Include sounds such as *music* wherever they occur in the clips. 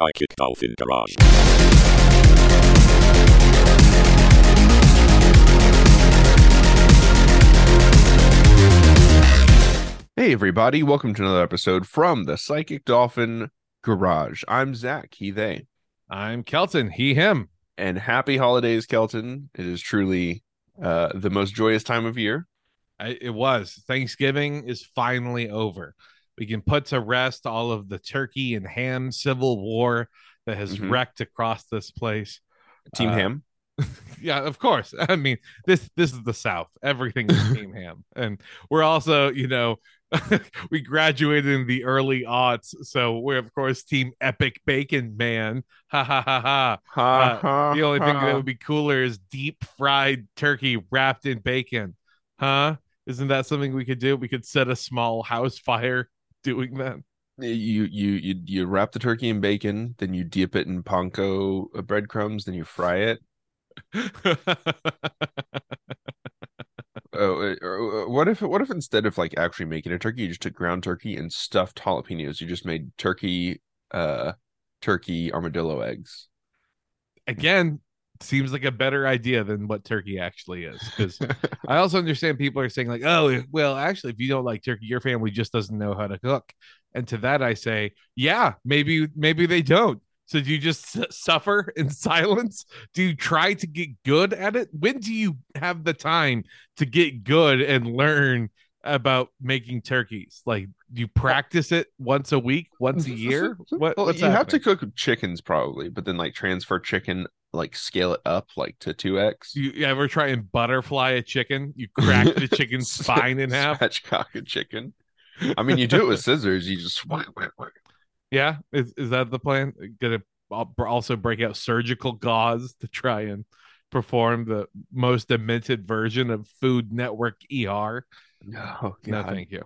Psychic Dolphin Garage. Hey, everybody, welcome to another episode from the Psychic Dolphin Garage. I'm Zach, he, they, I'm Kelton, he, him. and happy holidays, Kelton. It is truly uh, the most joyous time of year. I, it was. Thanksgiving is finally over. We can put to rest all of the turkey and ham civil war that has Mhm. wrecked across this place. Team Uh, Ham. *laughs* Yeah, of course. I mean, this this is the South. Everything is *laughs* team ham. And we're also, you know, *laughs* we graduated in the early aughts. So we're of course team epic bacon man. Ha ha ha ha. Ha, uh, ha, The only thing that would be cooler is deep fried turkey wrapped in bacon. Huh? Isn't that something we could do? We could set a small house fire doing that. you you you you wrap the turkey in bacon, then you dip it in panko uh, breadcrumbs, then you fry it. *laughs* Oh, uh, what if what if instead of like actually making a turkey, you just took ground turkey and stuffed jalapenos? You just made turkey, uh, turkey armadillo eggs. Again, seems like a better idea than what turkey actually is. Because *laughs* I also understand people are saying, like, oh, well, actually, if you don't like turkey, your family just doesn't know how to cook. And to that, I say, yeah, maybe, maybe they don't. So do you just suffer in *laughs* silence? Do you try to get good at it? When do you have the time to get good and learn about making turkeys? Like, do you practice it once a week, once a *laughs* year? What, well, what's you have to cook chickens probably, but then like transfer chicken, like scale it up like to two x. Do you ever try and butterfly a chicken? You *laughs* crack the chicken's spine in half. Spatchcock a chicken. I mean, you do it with *laughs* scissors. You just Yeah, is is that the plan? Gonna also break out surgical gauze to try and perform the most demented version of Food Network ER. oh, No, thank you.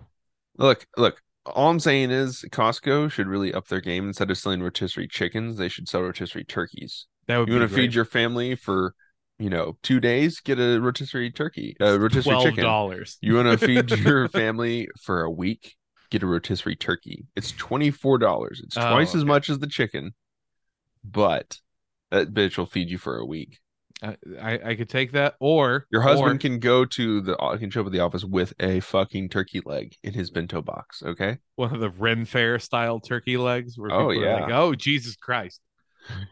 Look, look. All I'm saying is Costco should really up their game. Instead of selling rotisserie chickens, they should sell rotisserie turkeys. That would You want to feed your family for, you know, two days? Get a rotisserie turkey, a rotisserie twelve chicken. dollars. You want to feed *laughs* your family for a week? Get a rotisserie turkey. It's twenty four dollars. It's Oh, twice as much as the chicken, but that bitch will feed you for a week. I, I could take that, or Your husband or- can go to the uh, can show up at the office with a fucking turkey leg in his bento box. Okay. one of the Ren Fair style turkey legs. Where Oh, are like, oh Jesus Christ!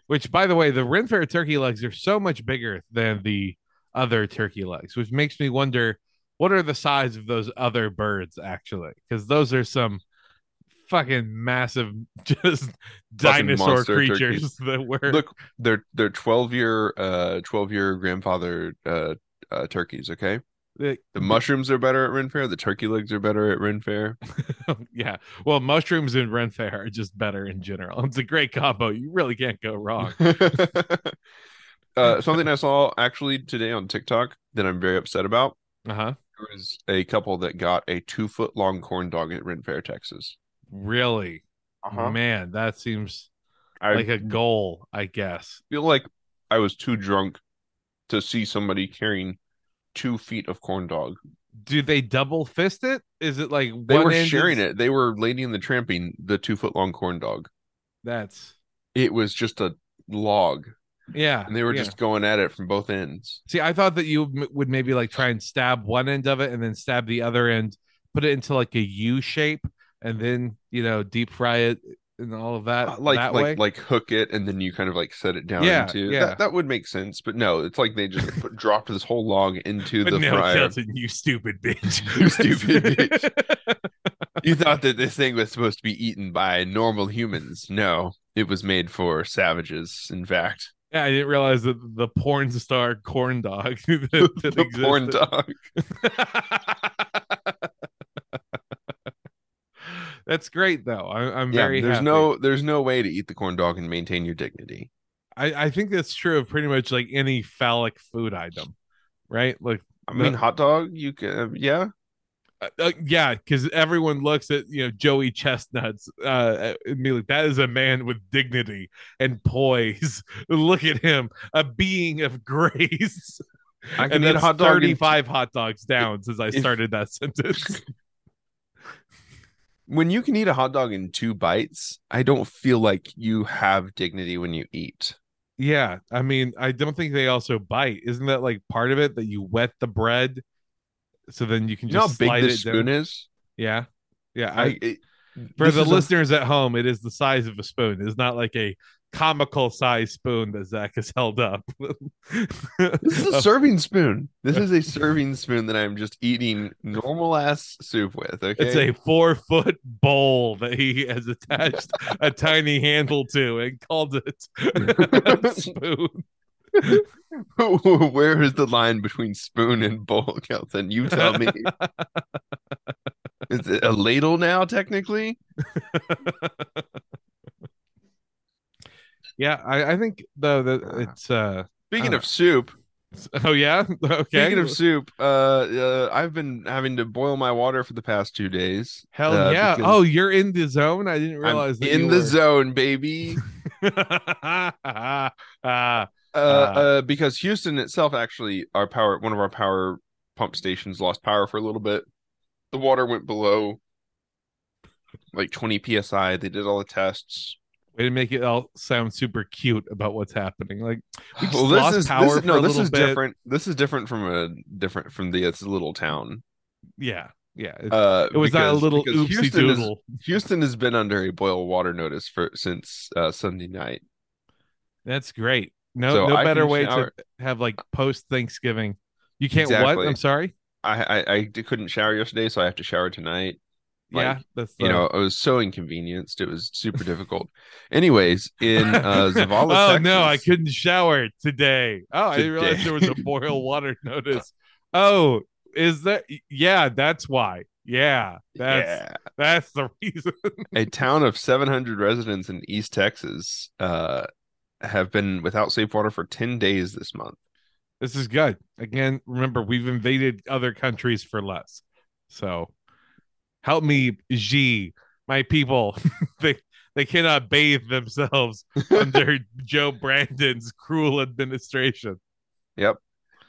Which, by the way, the Ren Fair turkey legs are so much bigger than the other turkey legs, which makes me wonder what are the size of those other birds actually? Because those are some fucking massive, *laughs* just dinosaur creatures *laughs* that were. Look, they're they're twelve year uh twelve year grandfather uh, uh turkeys. Okay. The mushrooms are better at Ren Fair. The turkey legs are better at Ren Fair. *laughs* yeah. Well, mushrooms and Ren Fair are just better in general. It's a great combo. You really can't go wrong. *laughs* uh, something I saw actually today on TikTok that I'm very upset about. Uh huh. There was a couple that got a two foot long corn dog at Ren Fair, Texas. Really? Man, that seems I like a goal, I guess. feel like I was too drunk to see somebody carrying two feet of corn dog. Do they double fist it? Is it like They were sharing is- it. They were Lady and the Tramping the two foot long corn dog. That's It was just a log, yeah. and they were yeah. just going at it from both ends. see. I thought that you m- would maybe like try and stab one end of it and then stab the other end, put it into like a U shape, and then you know deep fry it and all of that Uh, like that like way. like hook it, and then you kind of like set it down Yeah, into yeah. that. That would make sense, but no, it's like they just put, dropped this whole log into but the no, fryer. Kelton, you stupid bitch. *laughs* You stupid *laughs* bitch. You thought that this thing was supposed to be eaten by normal humans. No, it was made for savages, in fact. yeah, I didn't realize that the porn star corn dog *laughs* that, that the porn existed. dog. That's great though. I, I'm Yeah, very there's happy. no there's no way to eat the corn dog and maintain your dignity. I, I think that's true of pretty much like any phallic food item, right? Like, I mean, No. hot dog, you can, yeah. uh, uh, yeah, because everyone looks at you know Joey Chestnuts uh, and be like, that is a man with dignity and poise. *laughs* Look at him, a being of *laughs* grace. I can and eat hot dog 35 hot dogs down since I if- started that *laughs* sentence. When you can eat a hot dog in two bites, I don't feel like you have dignity when you eat. Yeah, I mean, I don't think they also bite. Isn't that like part of it that you wet the bread, so then you can You know just how big it spoon down? is? Yeah, yeah. I, I, it- for the is a- listeners at home, it is the size of a spoon. It's not like a comical size spoon that Zach has held up. This is a *laughs* serving spoon. This is a *laughs* serving spoon that I'm just eating normal ass soup with. Okay. It's a four foot bowl that he has attached a tiny handle to and called it a *laughs* spoon. Where is the line between spoon and bowl, Kelton? You tell me. is it a ladle now, technically? Yeah, I, I think though that it's uh Speaking of soup, oh yeah *laughs* okay speaking of soup, uh, uh, I've been having to boil my water for the past two days. hell uh, yeah oh you're in the zone I didn't I'm realize that in the were... zone, baby. *laughs* Uh, Uh, uh, because Houston itself actually our power one of our power pump stations lost power for a little bit. The water went below like 20 psi. They did all the tests. Way to make it all sound super cute about what's happening like we Well, lost this is power this is, no, this is bit. different. This is different from a different from the it's a little town. yeah yeah it, Uh, it was not a little oopsie Houston is- Houston has been under a boil water notice for since uh, Sunday night. that's great no So no I better way shower- to have like post Thanksgiving you can't what I'm sorry I I couldn't shower yesterday, so I have to shower tonight. Like, yeah that's You know, I was so inconvenienced. It was super difficult. Anyways, in *laughs* uh, Zavalla, oh Texas, no, I couldn't shower today. Oh, I didn't realize there was a boil *laughs* water notice. Oh, is that? Yeah, that's why. Yeah, that's yeah, that's the *laughs* reason. a town of 700 residents in East Texas uh, have been without safe water for 10 days this month. this is good. Again, remember we've invaded other countries for less. So help me, G, my people. *laughs* they they cannot bathe themselves *laughs* under Joe Brandon's cruel administration. Yep.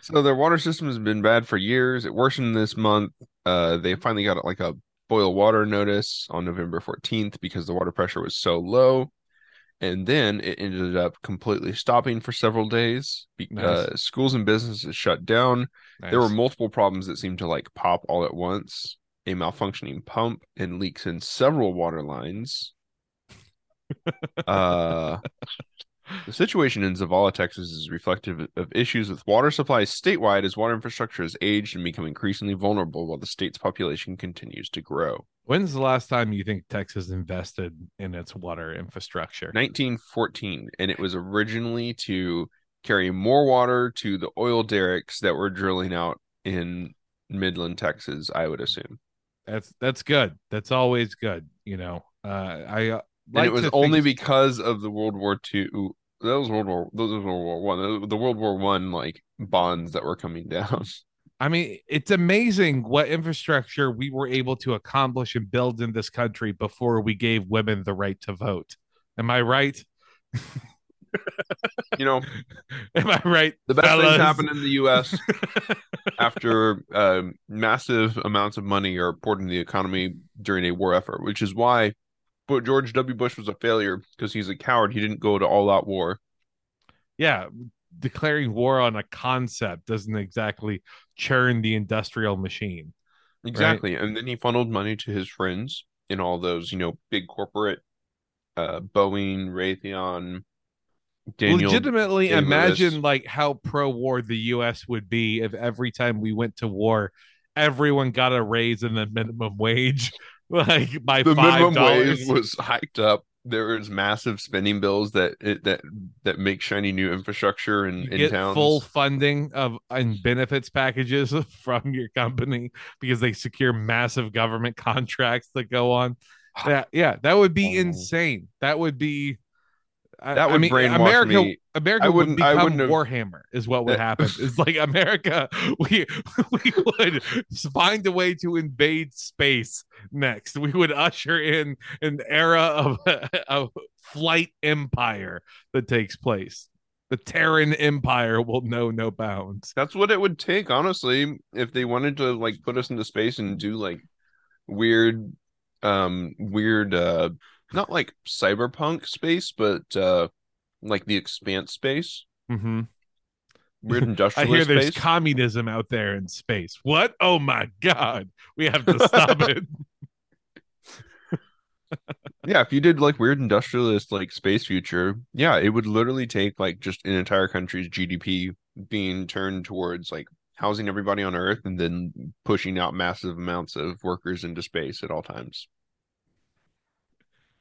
So their water system has been bad for years. It worsened this month. Uh, they finally got like a boil water notice on November 14th because the water pressure was so low. And then it ended up completely stopping for several days. Be- Nice. Uh, schools and businesses shut down. There were multiple problems that seemed to like pop all at once. A malfunctioning pump and leaks in several water lines. *laughs* uh, the situation in Zavalla, Texas is reflective of issues with water supplies statewide as water infrastructure has aged and become increasingly vulnerable while the state's population continues to grow. When's the last time you think Texas invested in its water infrastructure? 1914, and it was originally to carry more water to the oil derricks that were drilling out in Midland, Texas, I would assume. That's that's good. That's always good. You know, uh, I uh, like it was only think- because of the World War II. That was World War. Those was World War One. The World War One like bonds that were coming *laughs* down. I mean, it's amazing what infrastructure we were able to accomplish and build in this country before we gave women the right to vote. Am I right? *laughs* *laughs* You know, *laughs* Am I right? the best fellas? things happen in the U.S. *laughs* after um, massive amounts of money are poured into the economy during a war effort, which is why. But George W. Bush was a failure because he's a coward. He didn't go to all-out war. yeah, declaring war on a concept doesn't exactly churn the industrial machine. Exactly. And then he funneled money to his friends in all those, you know, big corporate uh Boeing, Raytheon, Daniel. legitimately Day-Lewis. imagine like how pro-war the US would be if every time we went to war everyone got a raise in the minimum wage *laughs* like by the five minimum wage was hiked up. There was massive spending bills that it, that that make shiny new infrastructure in, in get towns. full funding of and benefits packages *laughs* from your company because they secure massive government *laughs* contracts that go on yeah yeah that would be Oh. insane that would be I- That I would mean, brainwash America. me. America I would wouldn't- I become wouldn't have- Warhammer, is what would happen. *laughs* It's like America. *laughs* We we would find a way to invade space next. We would usher in an era of *laughs* a flight empire that takes place. The Terran Empire will know no bounds. That's what it would take, honestly, if they wanted to like put us into space and do like weird um weird uh not like cyberpunk space, but uh like the expanse space. Mm-hmm. Weird *laughs* I industrial hear there's communism out there in space. What? Oh my god, we have to stop *laughs* it. yeah, if you did like weird industrialist like space future, yeah, it would literally take like just an entire country's GDP being turned towards like housing everybody on Earth and then pushing out massive amounts of workers into space at all times.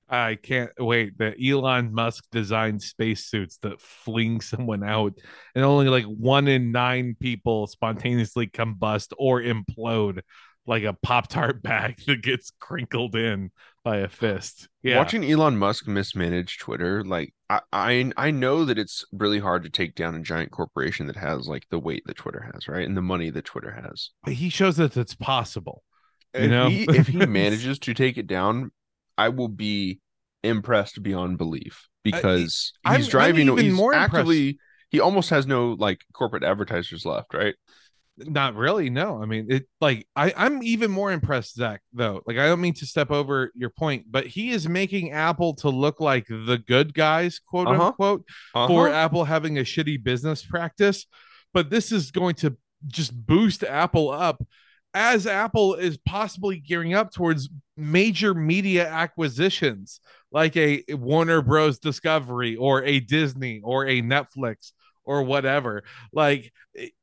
I can't wait. The Elon Musk designed spacesuits that fling someone out, and only like one in nine people spontaneously combust or implode like a Pop Tart bag *laughs* that gets crinkled in by a fist. Yeah. Watching Elon Musk mismanage Twitter, like I, I I know that it's really hard to take down a giant corporation that has like the weight that Twitter has, right? And the money that Twitter has. But he shows that it's possible. You if know? he if he *laughs* manages to take it down, I will be impressed beyond belief because I'm- he's I'm driving. even he's more actively. He almost has no like corporate advertisers left, right? Not really. No, I mean it. Like I, I'm even more impressed, Zach. Though, like I don't mean to step over your point, but he is making Apple to look like the good guys, quote Uh-huh. unquote, for Uh-huh. Apple having a shitty business practice. But this is going to just boost Apple up as Apple is possibly gearing up towards major media acquisitions like a Warner Bros. Discovery or a Disney or a Netflix or whatever. Like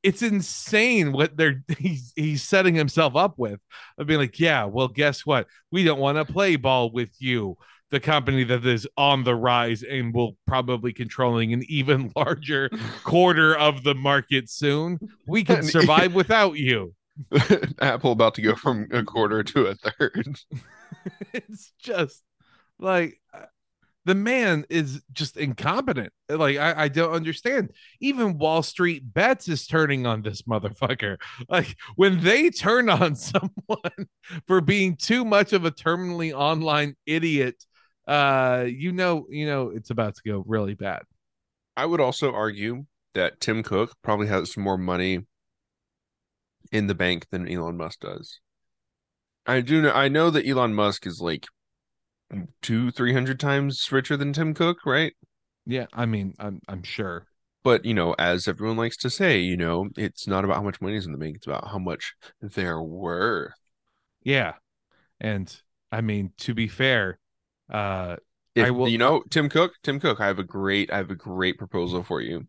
it's insane what they're *laughs* he's he's setting himself up with. Of being like, yeah, well, guess what? We don't want to play ball with you. The company that is on the rise and will probably controlling an even *laughs* larger *laughs* quarter of the market soon. We can survive without you. *laughs* Apple about to go from a quarter to a third. *laughs* it's just like the man is just incompetent. Like I, I don't understand. Even Wall Street Bets is turning on this motherfucker. Like when they turn on *laughs* someone for being too much of a terminally online idiot, uh, you know, you know, it's about to go really bad. I would also argue that Tim Cook probably has more money in the bank than Elon Musk does. I do know I know that Elon Musk is like two, three hundred times richer than Tim Cook, right? Yeah, I mean, I'm I'm sure. But you know, as everyone likes to say, you know, it's not about how much money is in the bank, it's about how much they're worth. Yeah, and I mean, to be fair, uh, If I will- you know Tim Cook, Tim Cook, I have a great I have a great proposal for you.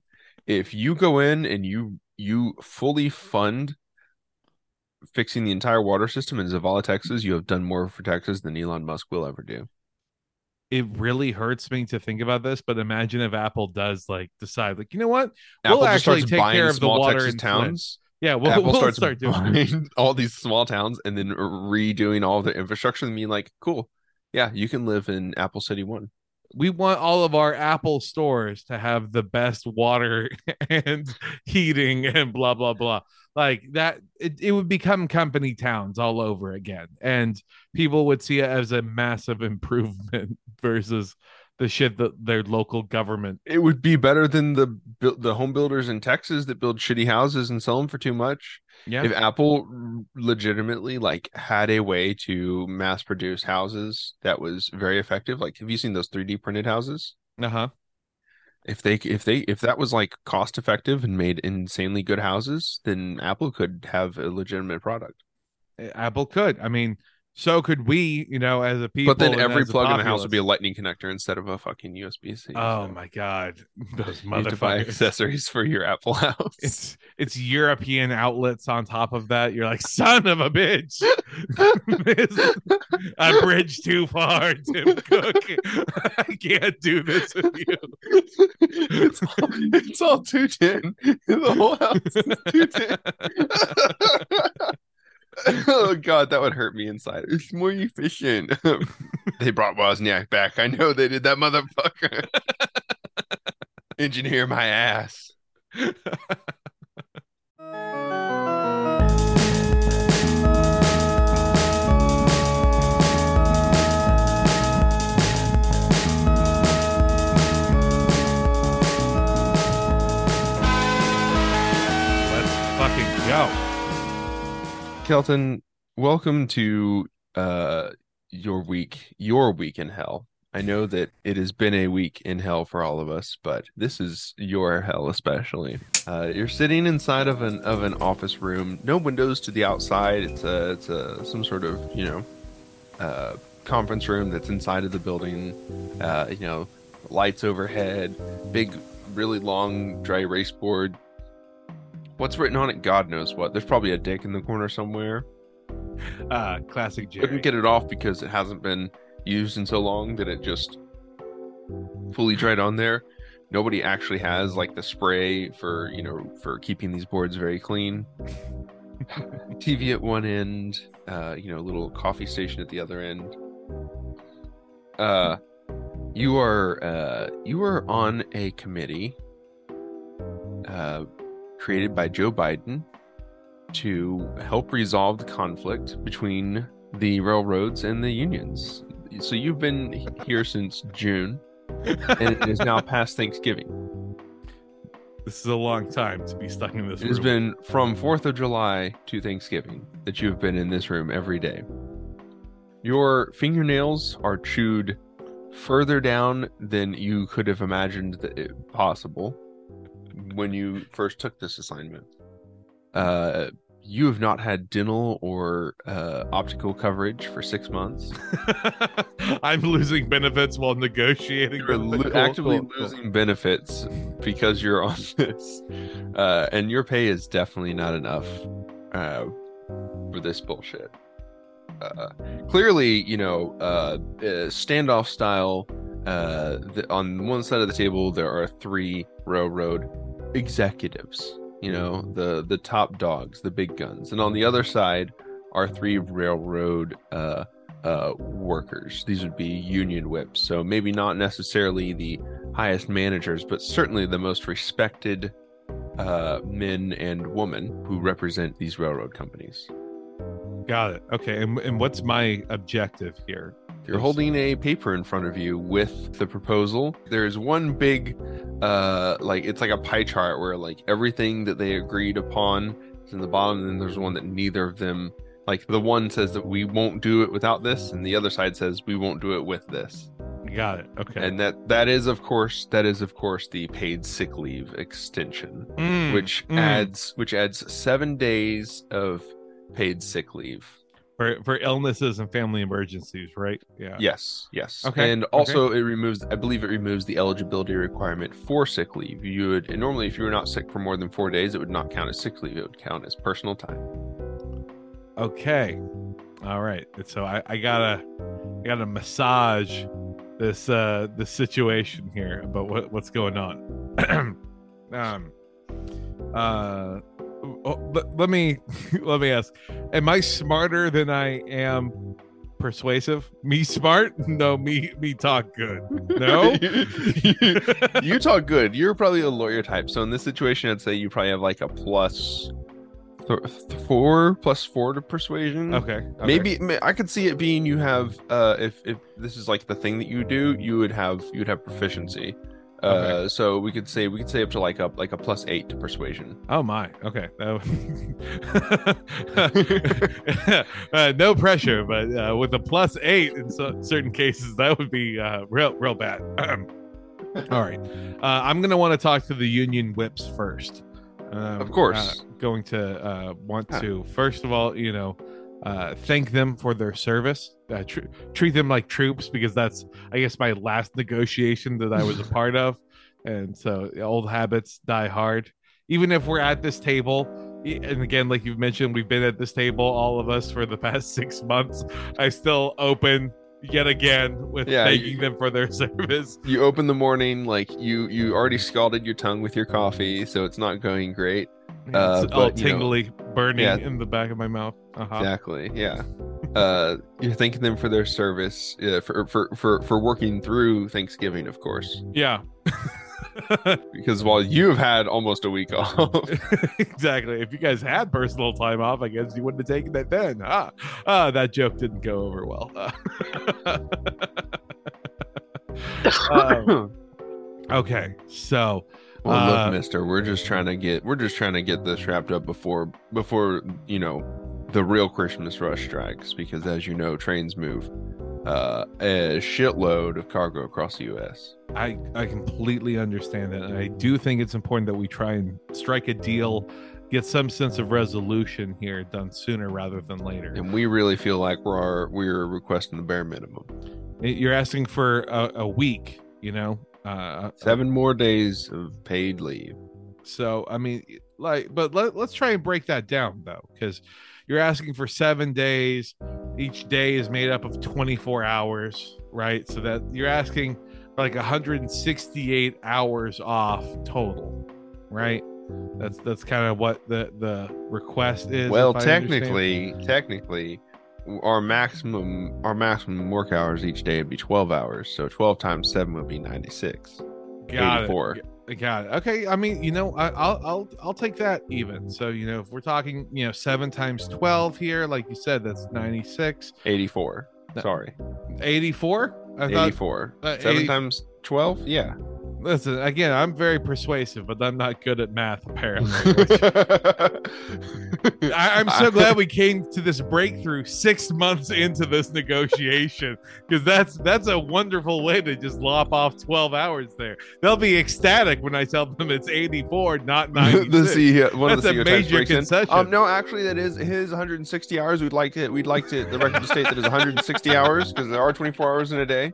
If you go in and you you fully fund fixing the entire water system in Zavalla, Texas, you have done more for Texas than Elon Musk will ever do. it really hurts me to think about this, but imagine if Apple does like decide, like, you know what? Apple We'll actually take care of the water Texas in towns. Yeah, we'll, Apple we'll starts start doing *laughs* all these small towns and then redoing all the infrastructure and being like, cool, yeah, you can live in Apple City One. We want all of our Apple stores to have the best water *laughs* and heating and blah blah blah. Like that, it, it would become company towns all over again, and people would see it as a massive *laughs* improvement versus the shit that their local government It would be better than the the home builders in Texas that build shitty houses and sell them for too much. yeah if Apple legitimately like had a way to mass produce houses that was very effective, like have you seen those 3D printed houses? uh-huh If they if they if that was like cost effective and made insanely good houses, then Apple could have a legitimate product. Apple could. I mean, so could we, you know, as a people. but then every plug in the house would be a lightning connector instead of a fucking USB C. Oh So my god, *laughs* those you to buy motherfuckers! accessories for your Apple *laughs* house. It's it's European outlets on top of that. You're like, son of a bitch. *laughs* I bridged too far, Tim Cook. I can't do this with you. it's all, it's all 210. The whole house is 210. *laughs* oh god, that would hurt me inside. It's more efficient. *laughs* they brought Wozniak back. I know they did that motherfucker. *laughs* Engineer my ass. Kelton, welcome to uh your week, your week in hell. I know that it has been a week in hell for all of us, but this is your hell especially. Uh, you're sitting inside of an of an office room, no windows to the outside. It's a it's a some sort of you know uh, conference room that's inside of the building. Uh, you know, lights overhead, big, really long dry erase board. What's written on it? God knows what. There's probably a dick in the corner somewhere. *laughs* Uh, classic Jerry. Couldn't get it off because it hasn't been used in so long that it just fully dried on there. Nobody actually has like the spray for you know for keeping these boards very clean. *laughs* TV at one end, uh, you know, a little coffee station at the other end. Uh, you are uh, you are on a committee uh, created by Joe Biden to help resolve the conflict between the railroads and the unions. So you've been here since June, and it is now *laughs* past Thanksgiving. This is a long time to be stuck in this room. It has been from 4th of July to Thanksgiving that you've been in this room every day. Your fingernails are chewed further down than you could have imagined that it possible when you first took this assignment. Uh, you have not had dental or uh, optical coverage for six months. *laughs* I'm losing benefits while negotiating. You're lo- actively cool, cool. losing benefits because you're on *laughs* this, uh, and your pay is definitely not enough uh, for this bullshit. Uh, clearly, you know, uh, uh, standoff style. Uh, the, on one side of the table, there are three railroad executives. You know, the the top dogs, the big guns, and on the other side are three railroad uh, uh, workers. These would be union whips. So maybe not necessarily the highest managers, but certainly the most respected uh, men and women who represent these railroad companies. Got it. Okay. And, and what's my objective here? You're holding a paper in front of you with the proposal. There's one big, uh, like it's like a pie chart where like everything that they agreed upon is in the bottom, and then there's one that neither of them, like the one says that we won't do it without this, and the other side says we won't do it with this. Got it. Okay. And that that is of course that is of course the paid sick leave extension, Mm, which mm. adds which adds seven days of paid sick leave. For for illnesses and family emergencies, right? Yeah. Yes, yes. Okay, And okay. also, it removes, I believe, it removes the eligibility requirement for sick leave. You would and normally, if you were not sick for more than four days, it would not count as sick leave. It would count as personal time. Okay. All right. So I, I gotta I gotta massage this uh the situation here about what, what's going on. *clears throat* um uh oh, let, let me *laughs* let me ask am i smarter than i am persuasive me smart *laughs* no me me talk good no *laughs* you talk good. You're probably a lawyer type. So in this situation, I'd say you probably have like a plus th- th- four plus four to persuasion. okay, okay. Maybe ma- I could see it being you have uh if if this is like the thing that you do, you would have you would have proficiency. Uh Okay. so we could say we could say up to like a like a plus 8 to persuasion. Oh my. Okay. That *laughs* uh, no pressure, but uh, with a plus eight in so- certain cases, that would be uh, real, real bad. *clears throat* All right. Uh, I'm gonna want to talk to the union whips first. Um, Of course. uh, going to uh, want Yeah. to first of all, you know, uh, thank them for their service. Uh, tr- treat them like troops because that's, I guess, my last negotiation that I was a *laughs* part of, and so old habits die hard. Even if we're at this table, and again, like you've mentioned, we've been at this table, all of us, for the past *laughs* six months. I still open yet again with Yeah, thanking you- them for their *laughs* service. You open the morning like you you already scalded your tongue with your coffee, so it's not going great. Uh, it's all but, you know, tingly, burning yeah. in the back of my mouth. Uh-huh. Exactly. Yeah. Uh, you're thanking them for their service, uh, for, for for for working through Thanksgiving, of course, Yeah. *laughs* because while you have had almost a week off, *laughs* exactly. If you guys had personal time off, I guess you wouldn't have taken that then. Ah, ah that joke didn't go over well. *laughs* Um, okay, so well, uh, look, Mister, we're just trying to get we're just trying to get this wrapped up before before you know the real Christmas rush strikes, because as you know, trains move uh, a shitload of cargo across the U.S. I I completely understand that, and I do think it's important that we try and strike a deal, get some sense of resolution here done sooner rather than later. And we really feel like we're we're requesting the bare minimum. You're asking for a, a week, you know, uh, seven more days of paid leave. So I mean, like, but let, let's try and break that down though, because you're asking for seven days. Each day is made up of 24 hours, right? So that you're asking like 168 hours off total, right? That's that's kind of what the the request is. Well, technically, technically, our maximum our maximum work hours each day would be 12 hours. So 12 times seven would be 96. Got 84. It. Got it. Okay. I mean, you know, I, will I'll I'll take that even. So you know, if we're talking, you know, seven times twelve here, like you said, that's ninety six. Eighty four. Sorry. Eighty four. Eighty four. Uh, seven 80... times twelve. Yeah. Listen, again, I'm very persuasive, but I'm not good at math, apparently. *laughs* *laughs* I, am so glad we came to this breakthrough six months into this negotiation because that's that's a wonderful way to just lop off 12 hours there. They'll be ecstatic when I tell them it's 84, not *laughs* 96. the CEO, one that's of the a major concession. Um, no, actually, that is his 160 hours. We'd like to we'd like to the record to state that is 160 hours because there are 24 hours in a day.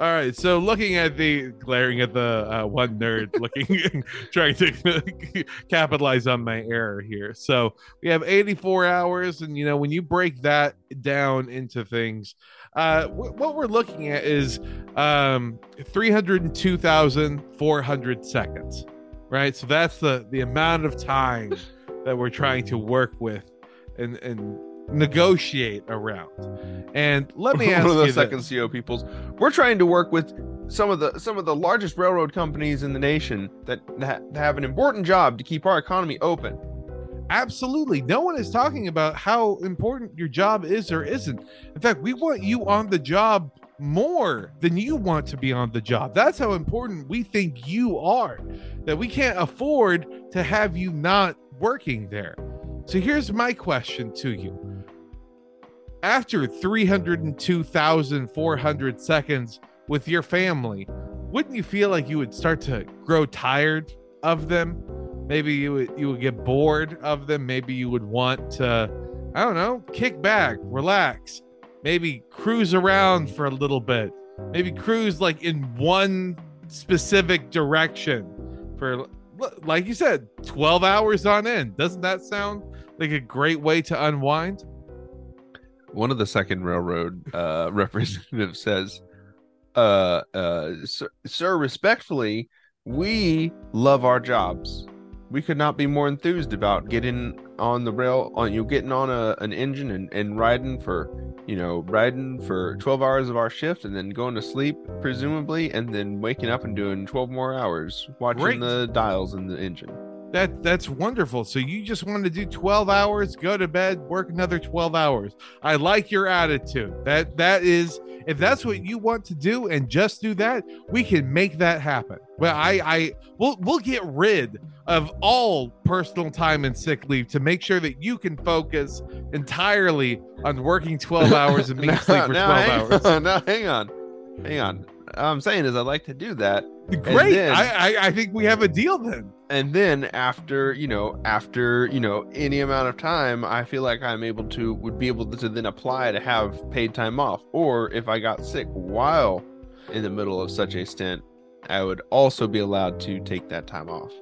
All right. So looking at the glaring at the uh, one nerd *laughs* looking *laughs* trying to *laughs* capitalize on my error here. So we have 84 hours, and you know when you break that down into things, uh, w- what we're looking at is um 302,400 seconds, right? So that's the the amount of time that we're trying to work with, and and negotiate around. And let me ask *laughs* one of those second CO peoples. We're trying to work with some of the some of the largest railroad companies in the nation that, that have an important job to keep our economy open. Absolutely. No one is talking about how important your job is or isn't. In fact, we want you on the job more than you want to be on the job. That's how important we think you are. That we can't afford to have you not working there. So here's my question to you after 302,400 seconds with your family, wouldn't you feel like you would start to grow tired of them? Maybe you would you would get bored of them. Maybe you would want to, I don't know, kick back, relax, maybe cruise around for a little bit. Maybe cruise like in one specific direction for like you said, 12 hours on end. Doesn't that sound like a great way to unwind? One of the second railroad uh, *laughs* representatives says, uh, uh, sir, sir, respectfully, we love our jobs. We could not be more enthused about getting on the rail, on you know, getting on a, an engine and, and riding for, you know, riding for 12 hours of our shift and then going to sleep, presumably, and then waking up and doing 12 more hours watching Great. the dials in the engine. That that's wonderful. So you just want to do 12 hours, go to bed, work another 12 hours. I like your attitude. That that is if that's what you want to do and just do that, we can make that happen. Well, I I we'll we'll get rid of all personal time and sick leave to make sure that you can focus entirely on working 12 *laughs* hours and being sleep for 12 hours. On, *laughs* now hang on. Hang on. I'm saying is I'd like to do that. Great. Then, I, I I think we have a deal then and then after you know after you know any amount of time i feel like i'm able to would be able to then apply to have paid time off. Or if i got sick while in the middle of such a stint i would also be allowed to take that time off.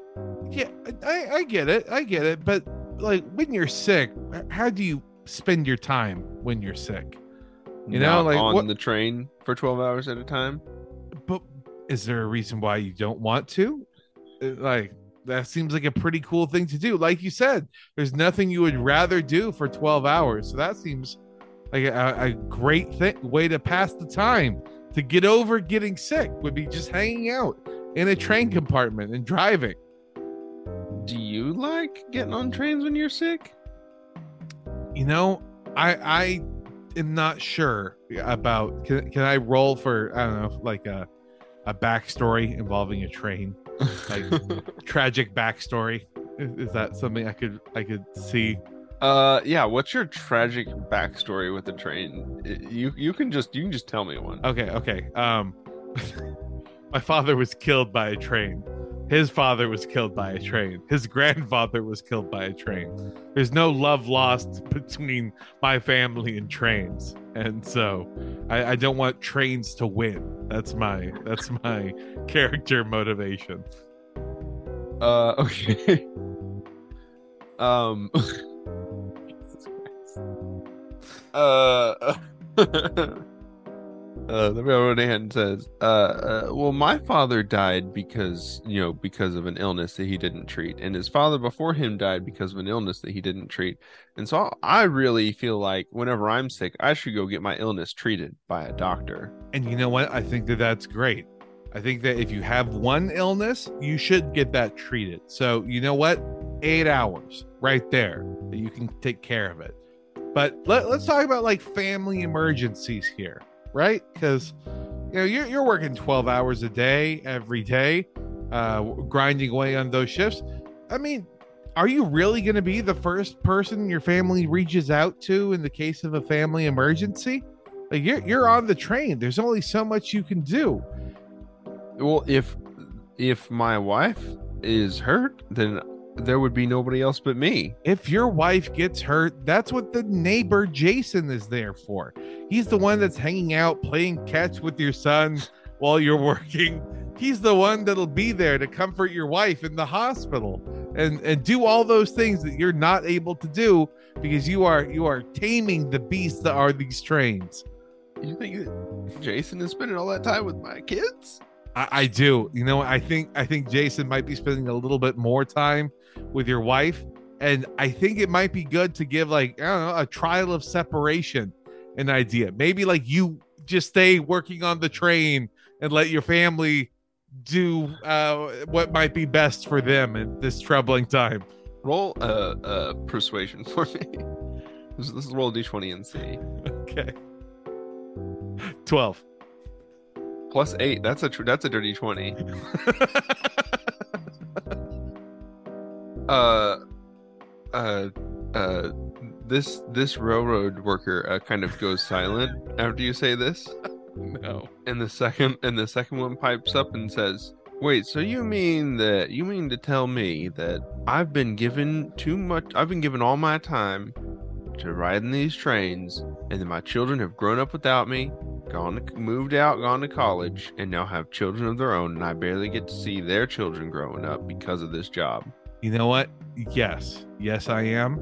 Yeah i i get it. I get it. But like when you're sick how do you spend your time when you're sick? You Not know like on what... the train for 12 hours at a time? But is there a reason why you don't want to? Uh, like that seems like a pretty cool thing to do. Like you said, there's nothing you would rather do for 12 hours. So that seems like a, a great thing, way to pass the time to get over getting sick would be just hanging out in a train compartment and driving. Do you like getting on trains when you're sick? You know, I I am not sure about can, can I roll for I don't know like a a backstory involving a train like tragic backstory. Is, is, that something I could I could see Uh, yeah. What's your tragic backstory with the train? You you can just you can just tell me one. Okay, okay. Um, *laughs* my father was killed by a train. His father was killed by a train. His grandfather was killed by a train. There's no love lost between my family and trains, and so I, I don't want trains to win. That's my that's my *laughs* character motivation. Uh, okay. *laughs* um. *laughs* Uh. Uh, the railroad hand says, uh, uh, well, my father died because, you know, because of an illness that he didn't treat. And his father before him died because of an illness that he didn't treat. And so I really feel like whenever I'm sick, I should go get my illness treated by a doctor. And you know what? I think that that's great. I think that if you have one illness, you should get that treated. So, you know what? Eight hours right there that you can take care of it. But let, let's talk about like family emergencies here, right? Because you know you're, you're working 12 hours a day every day, uh, grinding away on those shifts. I mean, are you really going to be the first person your family reaches out to in the case of a family emergency? Like you're you're on the train. There's only so much you can do. Well, if if my wife is hurt, then there would be nobody else but me. If your wife gets hurt, that's what the neighbor Jason is there for. He's the one that's hanging out playing catch with your son while you're working. He's the one that'll be there to comfort your wife in the hospital and and do all those things that you're not able to do because you are you are taming the beasts that are these trains. You think that Jason is spending all that time with my kids? I, I do. You know, I think I think Jason might be spending a little bit more time with your wife, and I think it might be good to give like I don't know a trial of separation an idea. Maybe like you just stay working on the train and let your family do uh, what might be best for them in this troubling time. Roll a uh, uh, persuasion for me. Let's, let's roll d20 and see. Okay. Twelve. Plus eight. That's a tr- that's a dirty twenty. *laughs* uh, uh, uh. This this railroad worker uh, kind of goes silent after you say this, No. and the second and the second one pipes up and says, "Wait, so you mean that you mean to tell me that I've been given too much? I've been given all my time to ride in these trains, and then my children have grown up without me, gone to, moved out, gone to college, and now have children of their own, and I barely get to see their children growing up because of this job." You know what? Yes. Yes, I am.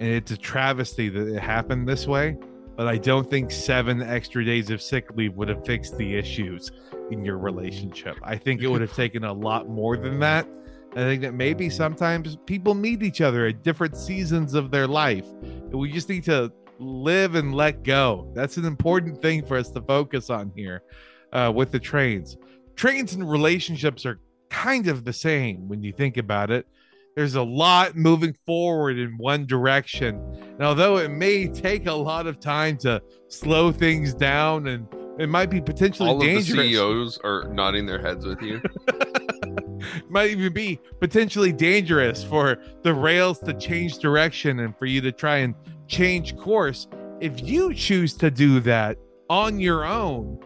And it's a travesty that it happened this way, but I don't think seven extra days of sick leave would have fixed the issues in your relationship. I think it would have taken a lot more than that. I think that maybe sometimes people meet each other at different seasons of their life. And we just need to live and let go. That's an important thing for us to focus on here uh, with the trains. Trains and relationships are kind of the same when you think about it there's a lot moving forward in one direction. And although it may take a lot of time to slow things down and it might be potentially All of the. CEOs are nodding their heads with you. *laughs* might even be potentially dangerous for the rails to change direction and for you to try and change course. If you choose to do that on your own,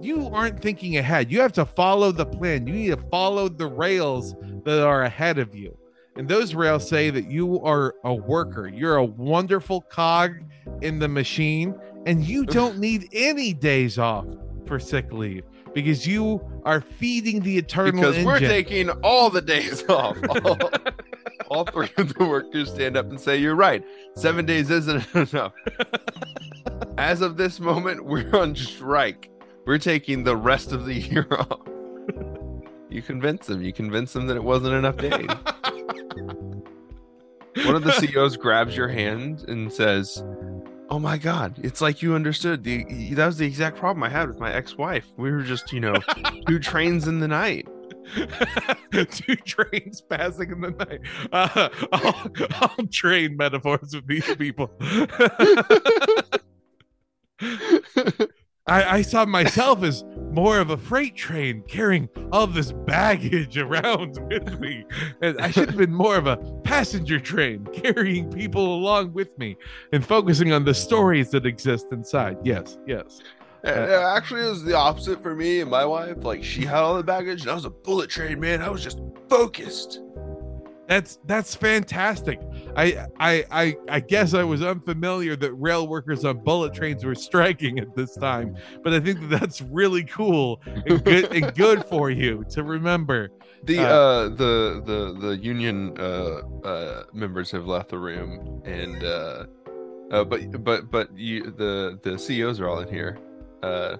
you aren't thinking ahead. You have to follow the plan. You need to follow the rails that are ahead of you. And those rails say that you are a worker. You're a wonderful cog in the machine, and you don't need any days off for sick leave because you are feeding the eternal because engine. we're taking all the days *laughs* off. All, all three of the workers stand up and say, You're right. Seven days isn't *laughs* enough. As of this moment, we're on strike. We're taking the rest of the year *laughs* off. You convince them. You convince them that it wasn't enough days. One of the *laughs* CEOs grabs your hand and says, "Oh my God, it's like you understood. The that was the exact problem I had with my ex-wife. We were just, you know, *laughs* two trains in the night." *laughs* Two trains passing in the night. Uh, I'll, I'll train metaphors with these people. I, I saw myself as more of a freight train carrying all this baggage *laughs* around with me. And I should have been more of a passenger train *laughs* carrying people along with me and focusing on the stories that exist inside. Yes, yes. Uh, actually, it was the opposite for me and my wife. Like, she had all the baggage, and I was a bullet train, man. I was just focused. That's that's fantastic. I I I I guess I was unfamiliar that rail workers on bullet trains were striking at this time, but I think that that's really cool and good and *laughs* good for you to remember. The uh, uh the the the union uh uh members have left the room and uh uh but but but you the the CEOs are all in here. Uh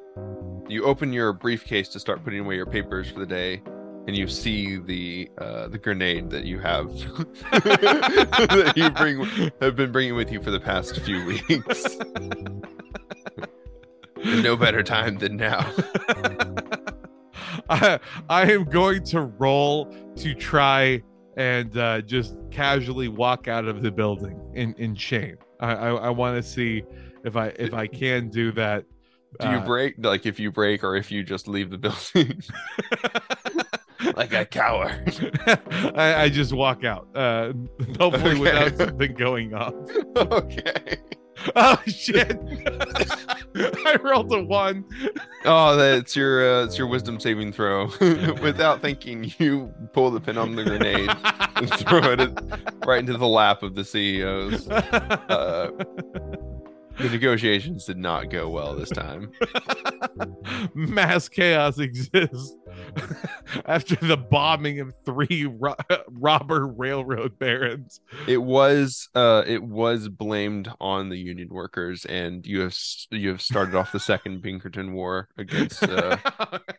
you open your briefcase to start putting away your papers for the day and you see the uh, the grenade that you have *laughs* that you bring *laughs* have been bringing with you for the past few weeks. no better time than now. *laughs* I, I am going to roll to try and uh, just casually walk out of the building in, in shame. I, I, I want to see if I if I can do that. Do you uh, break like if you break or if you just leave the building? Like a coward. *laughs* I, I, just walk out, uh, *laughs* hopefully okay. without something going off. *laughs* Okay. Oh shit! I rolled a one. Oh, that's your uh, it's your wisdom saving throw. Without thinking, you pull the pin on the grenade and throw it right into the lap of the CEOs. Uh, the negotiations did not go well this time. Mass chaos exists *laughs* after the bombing of three ro- *laughs* robber railroad barons. It was uh it was blamed on the union workers and you have you have started off the second *laughs* Pinkerton war against uh,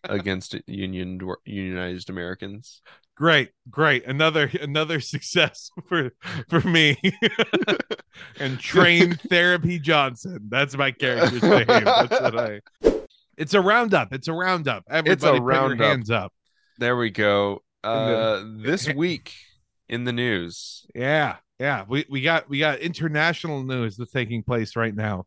against union unionized Americans. Great, great. Another another success for for me. and train therapy Johnson. That's my character's name. That's what I It's a roundup. It's a roundup. Everybody it's a roundup. hands up. There we go. Uh *laughs* this week in the news. Yeah. Yeah. We we got we got international news that's taking place right now,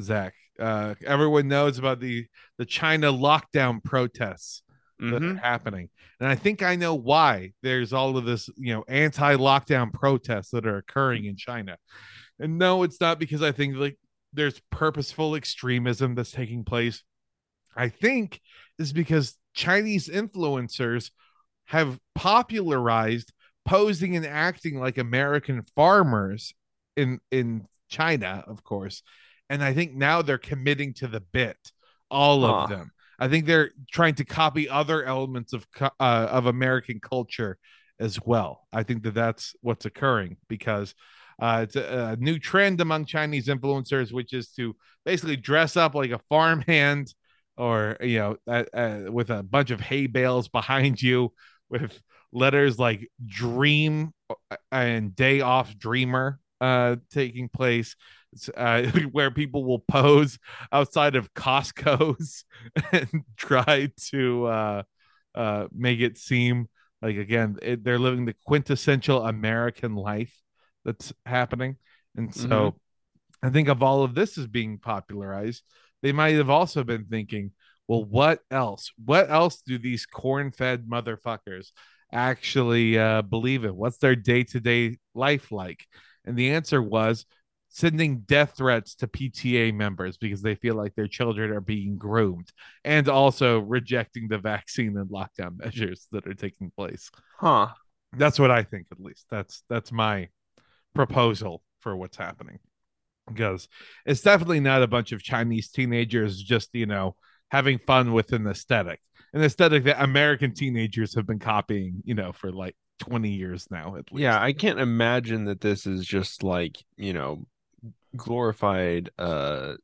Zach. Uh everyone knows about the the China lockdown protests mm-hmm. that are mm-hmm. happening. And I think I know why there's all of this, you know, anti-lockdown protests that are occurring in China. And no, it's not because I think like there's purposeful extremism that's taking place. I think is because Chinese influencers have popularized posing and acting like American farmers in in China, of course. And I think now they're committing to the bit, all huh. of them. I think they're trying to copy other elements of uh, of American culture as well. I think that that's what's occurring because uh, it's a, a, new trend among Chinese influencers, which is to basically dress up like a farmhand or you know uh, uh, with a bunch of hay bales behind you with letters like dream uh, and day off dreamer uh, taking place uh, *laughs* where people will pose outside of Costco's *laughs* and try to uh, uh, make it seem like again it, they're living the quintessential American life that's happening, and so mm-hmm. I think of all of this as being popularized, they might have also been thinking, well, what else? What else do these corn-fed motherfuckers actually uh, believe in? What's their day-to-day life like? And the answer was sending death threats to PTA members because they feel like their children are being groomed and also rejecting the vaccine and lockdown *laughs* measures that are taking place. Huh. That's what I think at least. That's that's my proposal for what's happening. Because it's definitely not a bunch of Chinese teenagers just, you know, having fun with an aesthetic. An aesthetic that American teenagers have been copying, you know, for like 20 years now at least. Yeah, I can't imagine that this is just like, you know, glorified uh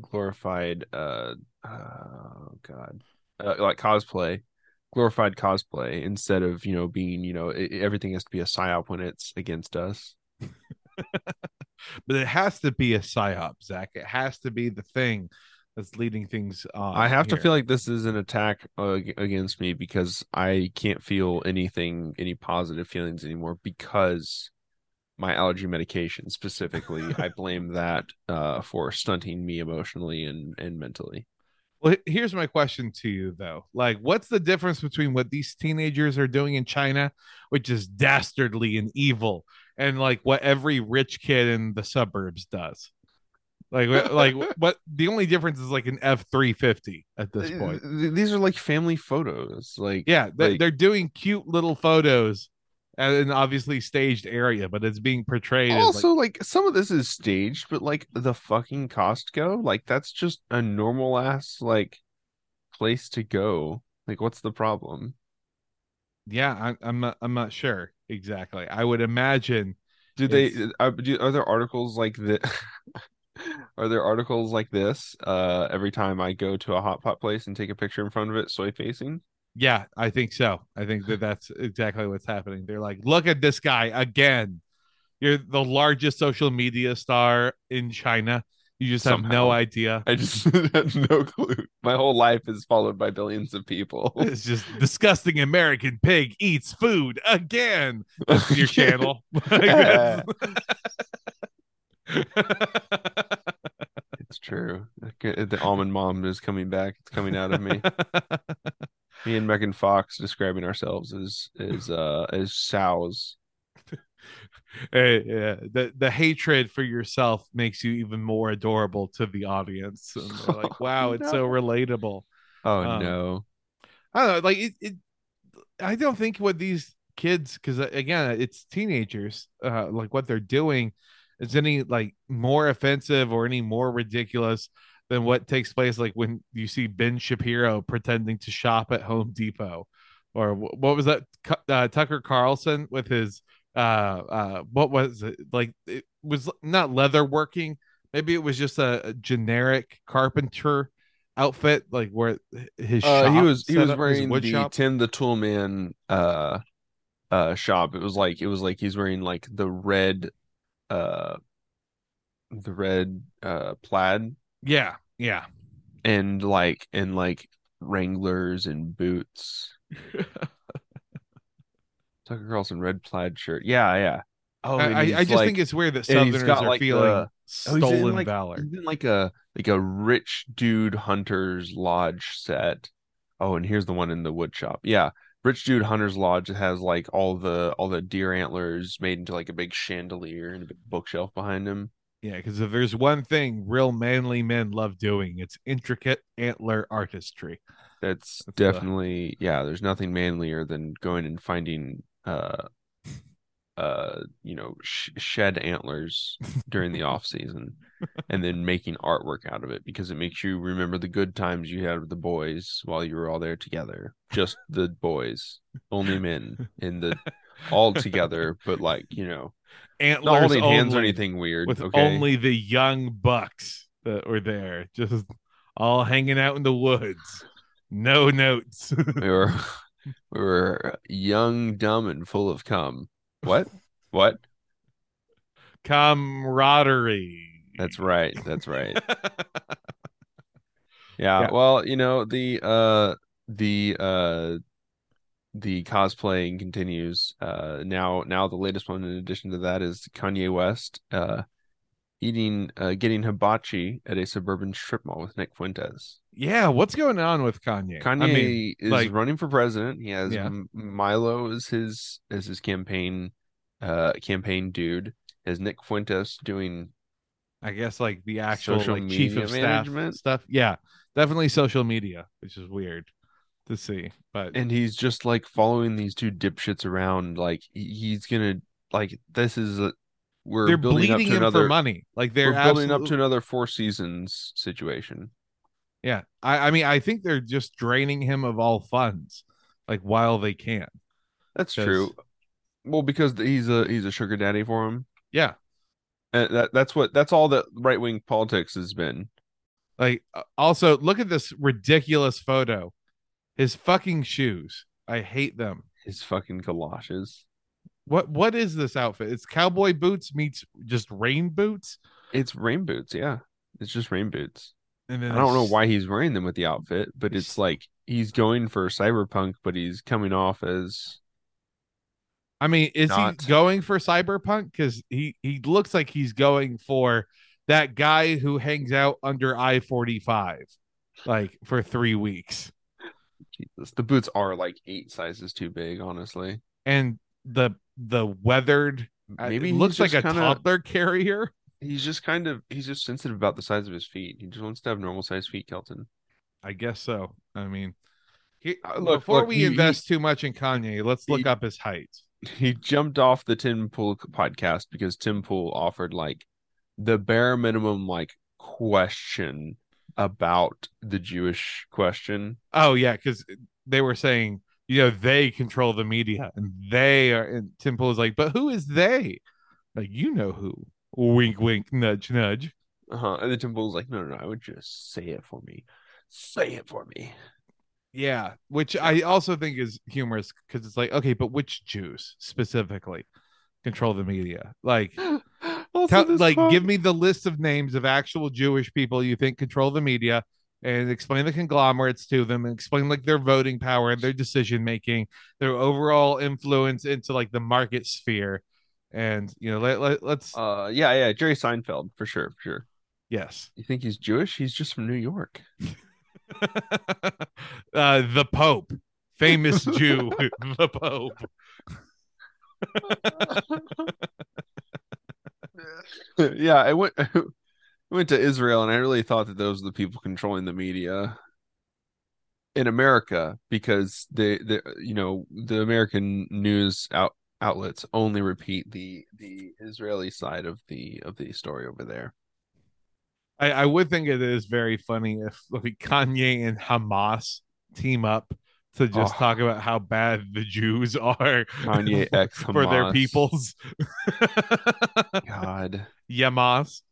glorified uh oh god uh, like cosplay glorified cosplay instead of you know being you know everything has to be a psyop when it's against us *laughs* but it has to be a psyop zach it has to be the thing that's leading things on i have here. to feel like this is an attack uh, against me because i can't feel anything any positive feelings anymore because my allergy medication specifically, *laughs* I blame that uh, for stunting me emotionally and, and mentally. Well, here's my question to you though. Like, what's the difference between what these teenagers are doing in China, which is dastardly and evil, and like what every rich kid in the suburbs does? Like, like *laughs* what? The only difference is like an F three fifty at this point. These are like family photos. Like, yeah, they, like, they're doing cute little photos at an obviously staged area, but it's being portrayed. Also, like, like, some of this is staged, but like the fucking Costco, like that's just a normal ass like place to go. Like, what's the problem? Yeah, I, I'm not. I'm not sure exactly. I would imagine. Do they? Are, do, are there articles like that? *laughs* are there articles like this uh every time I go to a hot pot place and take a picture in front of it, soy facing? Yeah, I think so. I think that that's exactly what's happening. They're like, look at this guy again. You're the largest social media star in China. You just Somehow. have no idea. *laughs* I just *laughs* have no clue. My whole life is followed by billions of people. *laughs* It's just disgusting American pig eats food again. That's your channel. it's true. The almond mom is coming back. It's coming out of me me and Megan Fox describing ourselves as as uh as sows. Hey, *laughs* yeah, the the hatred for yourself makes you even more adorable to the audience. *laughs* And they're like, wow, it's so relatable. Oh um, no. I don't know, like it, it I don't think what these kids because uh, again it's teenagers uh like what they're doing is any like more offensive or any more ridiculous than what takes place like when you see Ben Shapiro pretending to shop at Home Depot, or what was that? Uh, Tucker Carlson with his uh uh what was it like? It was not leather working. Maybe it was just a, a generic carpenter outfit, like where his uh, he was he was up, wearing the shop. Tim the Toolman uh uh shop. It was like it was like he's wearing like the red uh the red uh plaid yeah, yeah. And like and like Wranglers and boots. *laughs* Tucker Carlson red plaid shirt. Yeah, yeah. Oh, I, I just like, think it's weird that Southerners got, are like, feeling uh, oh, the, stolen oh, in, like, valor. in like a like a rich dude hunter's lodge set. Oh, and here's the one in the wood shop. Yeah, rich dude hunter's lodge has like all the all the deer antlers made into like a big chandelier and a big bookshelf behind him. Yeah, because if there's one thing real manly men love doing, it's intricate antler artistry. That's, That's uh, definitely the... yeah. There's nothing manlier than going and finding uh uh you know sh- shed antlers during the off season *laughs* and then making artwork out of it because it makes you remember the good times you had with the boys while you were all there together just the boys only men in the *laughs* all together but like you know antlers not holding only, hands or anything weird. With okay? only the young bucks that were there, just all hanging out in the woods. No notes. *laughs* we were young, dumb, and full of cum. What? What? Camaraderie. That's right. That's right. *laughs* yeah, yeah. Well, you know the uh the uh the cosplaying continues. Uh, now, now the latest one in addition to that is Kanye West uh, eating, uh, getting hibachi at a suburban strip mall with Nick Fuentes. Yeah, what's going on with Kanye? Kanye I mean, is like, running for president. He has yeah. Milo as his as his campaign uh campaign dude. Has Nick Fuentes doing I guess like the actual like chief of management stuff. Yeah, definitely social media, which is weird to see. But and he's just like following these two dipshits around. Like he's gonna like this is a we're they're bleeding him another, for money. Like they're building up to another four seasons situation. Yeah, I, I mean, I think they're just draining him of all funds, like while they can. That's true. Well, because he's a he's a sugar daddy for him. Yeah, and that that's what that's all that right wing politics has been. Like, uh, also look at this ridiculous photo his fucking shoes. I hate them. His fucking galoshes. What what is this outfit? It's cowboy boots meets just rain boots. It's rain boots, yeah. It's just rain boots. And then I don't know why he's wearing them with the outfit, but it's like he's going for cyberpunk, but he's coming off as I mean, is not... he going for cyberpunk? Because he he looks like he's going for that guy who hangs out under I forty five like for three weeks. Jesus, the boots are like eight sizes too big, honestly. And the the weathered Maybe it looks like a kinda- toddler carrier. He's just kind of he's just sensitive about the size of his feet. He just wants to have normal sized feet, Kelton. I guess so. I mean, he, Uh, look, before look, we he- he- invest too much in Kanye, let's look up his height. He jumped off the Tim Pool podcast because Tim Pool offered like the bare minimum like question about the Jewish question. Oh yeah, because they were saying, you know, they control the media and they are. And Tim Pool is like, but who is they? Like you know who? Wink, wink, nudge, nudge. Uh-huh. And then Tim Pool's like, no, no, no, I would just say it for me. Say it for me. Yeah, which I also think is humorous because it's like, okay, but which Jews specifically control the media? Like, *gasps* tell, like, give me the list of names of actual Jewish people you think control the media, and explain the conglomerates to them, and explain like their voting power and their decision making, their overall influence into like the market sphere, and you know, let, let let's Uh, yeah, yeah, Jerry Seinfeld for sure, for sure. yes, You think he's Jewish? He's just from New York. *laughs* *laughs* uh, the Pope, famous Jew, *laughs* the Pope. yeah, I went I went to Israel and I really thought that those were the people controlling the media in America because they, they you know, the American news out outlets only repeat the the Israeli side of the of the story over there. I, I would think it is very funny if like Kanye and Hamas team up to just Oh. talk about how bad the Jews are Kanye X *laughs* for their peoples. *laughs* God. Yamas.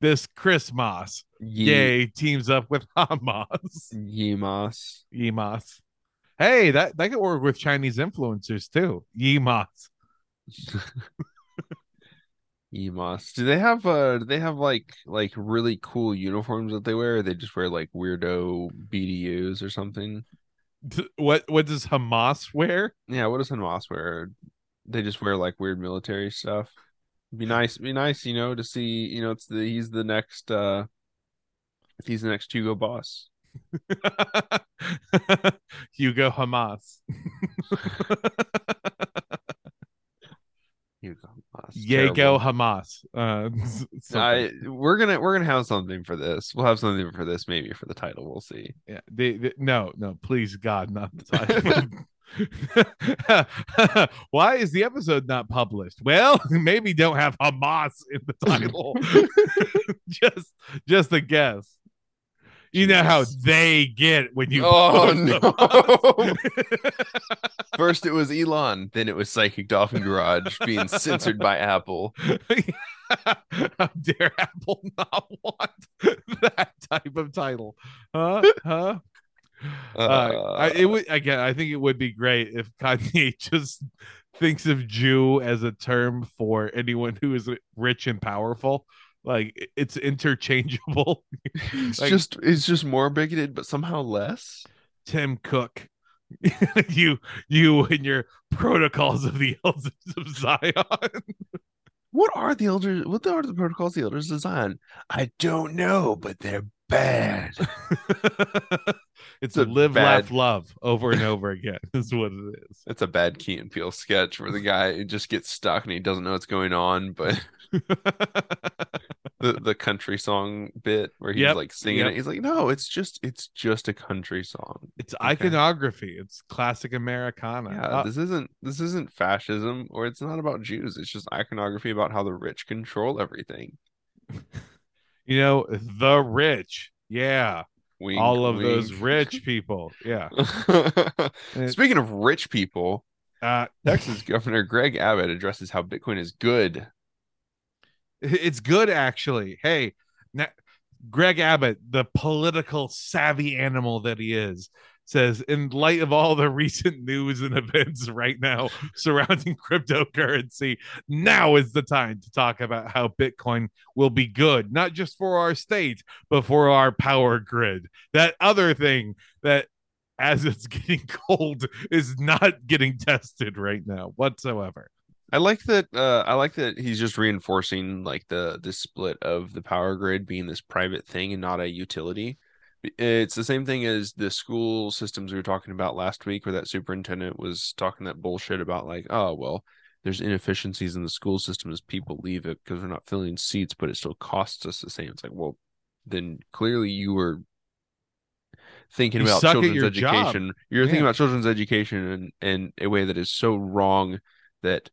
This Christmas, Ye- yay, teams up with *laughs* Hamas. Yemas. Yemas. Hey, that, that could work with Chinese influencers too. Yemas. *laughs* Yemas. Do they have uh do they have like like really cool uniforms that they wear? Or they just wear like weirdo BDUs or something? What what does Hamas wear? Yeah, what does Hamas wear? They just wear like weird military stuff. Be nice, be nice, you know, to see, you know, it's the he's the next uh if he's the next Hugo boss. *laughs* Hugo Hamas. *laughs* Hugo boss. Yay, go Hamas. Uh. *laughs* I we're gonna we're gonna have something for this. We'll have something for this maybe for the title. We'll see. yeah, they, they- no, no, please, God, not the title. *laughs* Why is the episode not published? Well, *laughs* maybe don't have Hamas in the title. *laughs* just, just a guess. You know how they get when you. Oh, no. First it was Elon, then it was Psychic Dolphin Garage being censored by Apple. How dare Apple not want that type of title? Huh? Huh? Uh, I, it would again. I think it would be great if *laughs* Kanye just thinks of Jew as a term for anyone who is rich and powerful. Like it's interchangeable. *laughs* It's Like- just it's just more bigoted, but somehow less. Tim Cook, *laughs* you you and your protocols of the elders of Zion. What are the elders? What are the protocols of the elders of Zion? I don't know, but they're bad. It's It's a live, bad- laugh, love over and over again. *laughs* Is what it is. It's a bad Key and Peele sketch where the guy just gets stuck and he doesn't know what's going on, but *laughs* the, the country song bit where he's Yep, like singing yep. it. He's like, no, it's just it's just a country song. It's Okay. iconography. It's classic Americana. Yeah, Uh, this isn't this isn't fascism or it's not about Jews. It's just iconography about how the rich control everything. *laughs* you know, the rich. Yeah. Wink, All of those rich people. Yeah. *laughs* Speaking of rich people, Uh, Texas Governor Greg Abbott addresses how Bitcoin is good. it's good actually. Hey, na- Greg Abbott, the political savvy animal that he is, says in light of all the recent news and events right now surrounding *laughs* cryptocurrency, now is the time to talk about how Bitcoin will be good, not just for our state, but for our power grid. That other thing that as it's *laughs* getting cold is not getting tested right now whatsoever. I like that. Uh, I like that he's just reinforcing like the the split of the power grid being this private thing and not a utility. It's the same thing as the school systems we were talking about last week, where that superintendent was talking that bullshit about like, oh well, there's inefficiencies in the school system as people leave it because we're not filling seats, but it still costs us the same. It's like, well, then clearly you were thinking You about children's education. job. You're thinking about children's education in, in a way that is so wrong that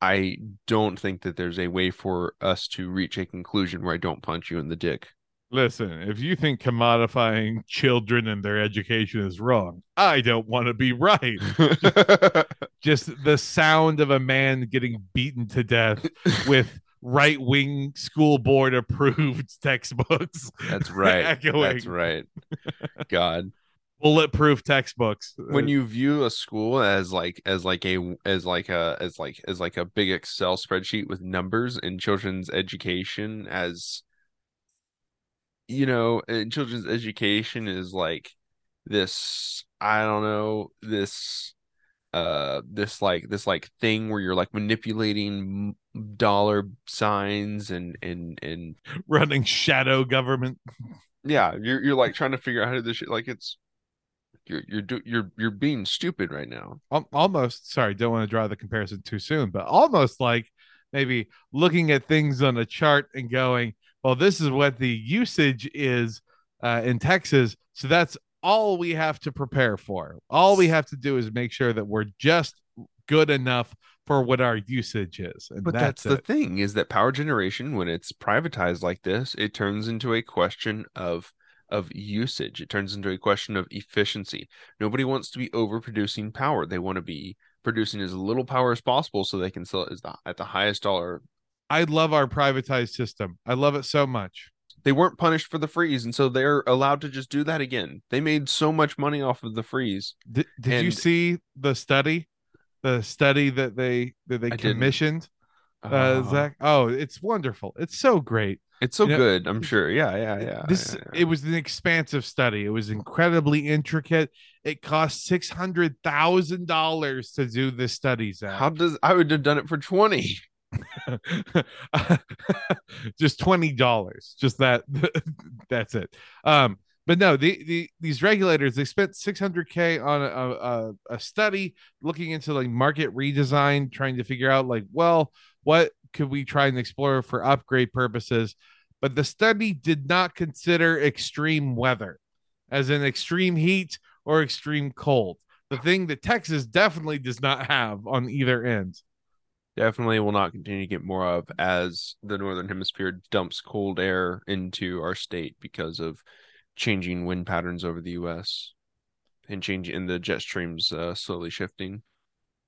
I don't think that there's a way for us to reach a conclusion where I don't punch you in the dick. Listen, if you think commodifying children and their education is wrong, I don't want to be right. *laughs* Just the sound of a man getting beaten to death *laughs* with right wing school board approved *laughs* textbooks. That's right. Echoing. That's right. God. Bulletproof textbooks. When you view a school as like as like a as like a as like as like a big Excel spreadsheet with numbers and children's education as you know, and children's education is like this I don't know, this uh this like this like thing where you're like manipulating dollar signs and and and *laughs* running shadow government. yeah, you're you're like trying to figure out how to do this shit like it's you're you're do, you're you're being stupid right now. Al- Almost, sorry, don't want to draw the comparison too soon, but almost like maybe looking at things on a chart and going, well, this is what the usage is uh, in Texas. So that's all we have to prepare for. All we have to do is make sure that we're just good enough for what our usage is. And But that's, that's, the it. thing is that power generation, when it's privatized like this, it turns into a question of of usage. It turns into a question of efficiency. Nobody wants to be overproducing power. They want to be producing as little power as possible so they can sell it as the, at the highest dollar. I love our privatized system. I love it so much. They weren't punished for the freeze, and so they're allowed to just do that again. They made so much money off of the freeze. Did, did you see the study? The study that they that they I commissioned, uh, Uh, Zach. Oh, it's wonderful. It's so great. it's so you know, good. I'm sure. Yeah, yeah, yeah. this yeah, yeah. it was an expansive study. It was incredibly intricate. It cost six hundred thousand dollars to do this study, Zach. How does I would have done it for twenty? *laughs* just twenty dollars. Just that. *laughs* that's it. Um, but no, the, the these regulators they spent six hundred k on a, a a study looking into like market redesign, trying to figure out like, well, what could we try and explore for upgrade purposes? But the study did not consider extreme weather, as in extreme heat or extreme cold. The thing that Texas definitely does not have on either end. Definitely will not continue to get more of as the northern hemisphere dumps cold air into our state because of changing wind patterns over the US and change in the jet streams uh, slowly shifting.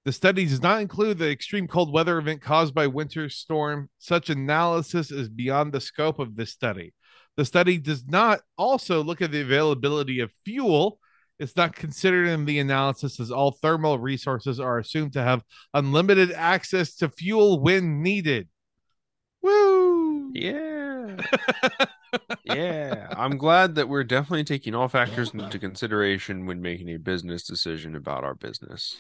The study does not include the extreme cold weather event caused by winter storm. Such analysis is beyond the scope of this study. The study does not also look at the availability of fuel. It's not considered in the analysis as all thermal resources are assumed to have unlimited access to fuel when needed. Woo! Yeah. *laughs* yeah. I'm glad that we're definitely taking all factors into consideration when making a business decision about our business.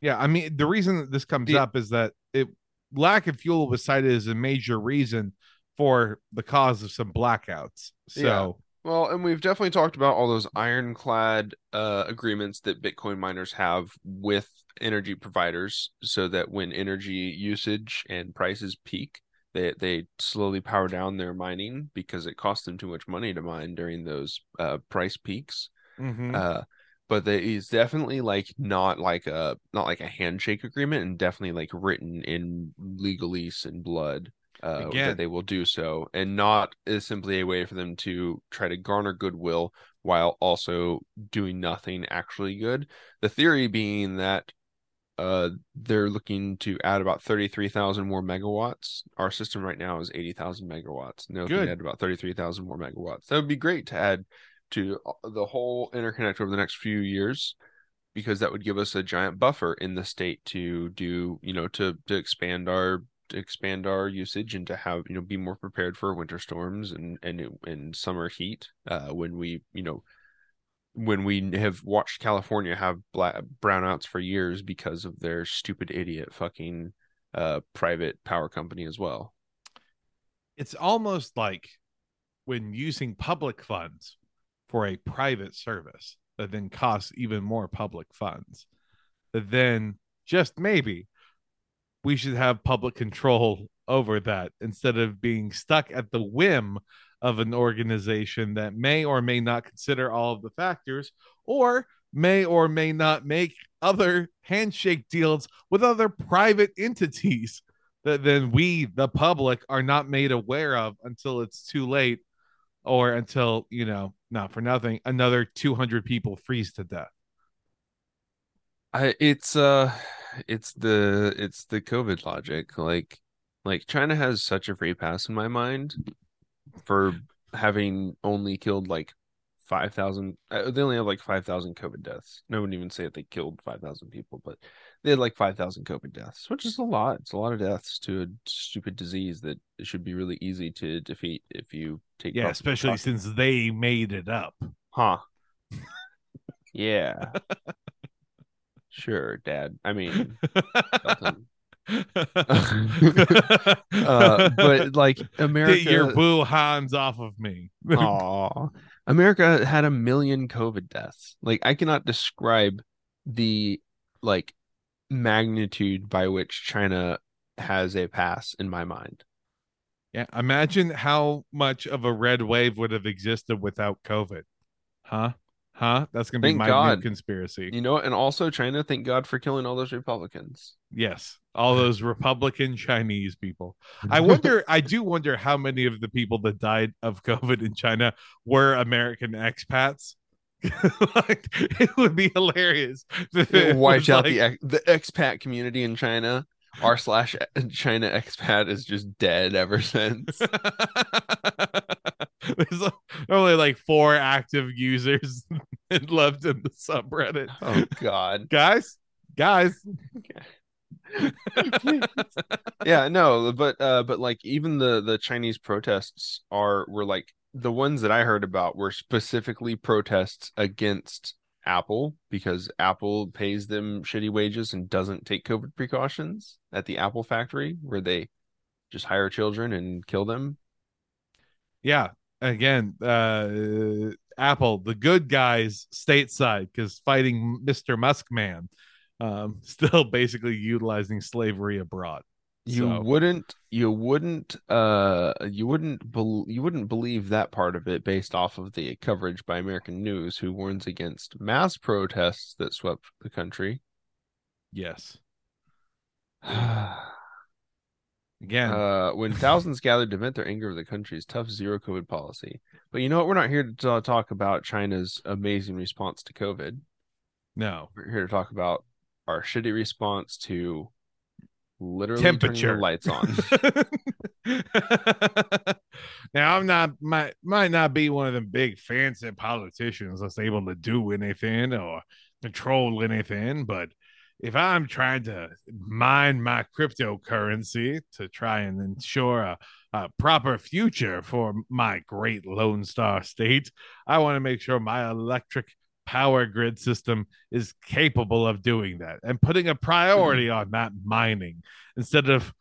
Yeah, I mean the reason that this comes The- up is that it lack of fuel was cited as a major reason for the cause of some blackouts. So. Well, and we've definitely talked about all those ironclad uh, agreements that Bitcoin miners have with energy providers so that when energy usage and prices peak, they, they slowly power down their mining because it costs them too much money to mine during those uh, price peaks. mhm. Uh, but they, it's definitely like not like a not like a handshake agreement and definitely like written in legalese and blood uh, Again. that they will do so and not is simply a way for them to try to garner goodwill while also doing nothing actually good. The theory being that uh, they're looking to add about 33,000 more megawatts. Our system right now is 80,000 megawatts. They're Good. add about 33,000 more megawatts. That would be great to add to the whole interconnect over the next few years because that would give us a giant buffer in the state to do, you know, to to expand our expand our usage and to have, you know, be more prepared for winter storms and and and summer heat uh when we, you know, when we have watched California have black brownouts for years because of their stupid idiot fucking uh private power company as well. it's almost like when using public funds for a private service that then costs even more public funds. Then just maybe we should have public control over that instead of being stuck at the whim of an organization that may or may not consider all of the factors or may or may not make other handshake deals with other private entities that then we, the public, are not made aware of until it's too late or until, you know, not for nothing, another 200 people freeze to death. I it's uh it's the it's the COVID logic. Like like China has such a free pass in my mind for having only killed like 5,000 uh, they only have like 5,000 COVID deaths. No wouldn't even say that they killed 5,000 people, but they had like 5,000 COVID deaths, which is a lot. It's a lot of deaths to a stupid disease that it should be really easy to defeat if you take Yeah, especially since they made it up. Huh. *laughs* yeah. *laughs* sure, dad. I mean, *laughs* *laughs* uh, but like America, Get your boo hands off of me. *laughs* Aw. America had a million COVID deaths. Like I cannot describe the like magnitude by which China has a pass in my mind. Yeah, imagine how much of a red wave would have existed without COVID. Huh? Huh? That's gonna be my God. new conspiracy. You know, and also China, thank God for killing all those Republicans. Yes, all those Republican Chinese people. I *laughs* wonder. I do wonder how many of the people that died of COVID in China were American expats. *laughs* like, it would be hilarious. *laughs* if it it wipes was out like- the ex- the expat community in China. R slash China expat is just dead ever since. There's only like four active users *laughs* left in the subreddit. oh God. Guys, guys. *laughs* yeah no but uh but like even the the chinese protests are were like the ones that i heard about were specifically protests against apple because apple pays them shitty wages and doesn't take covid precautions at the apple factory where they just hire children and kill them Yeah. Again, uh Apple, the good guys stateside, because fighting Mr. Muskman. Um, *laughs* still basically utilizing slavery abroad. you So- wouldn't you wouldn't uh you wouldn't bel you wouldn't believe that part of it based off of the coverage by American News who warns against mass protests that swept the country. Yes. *sighs* *sighs* uh Again, when thousands gathered to vent their anger over the country's tough zero COVID policy. But you know what? We're not here to ta- talk about China's amazing response to COVID. no. We're here to talk about our shitty response to literally Temperature. lights on. *laughs* *laughs* now I'm not might might not be one of them big fancy politicians that's able to do anything or control anything, but if I'm trying to mine my cryptocurrency to try and ensure a, a proper future for my great Lone Star state, I want to make sure my electric power grid system is capable of doing that and putting a priority mm-hmm. on that mining instead of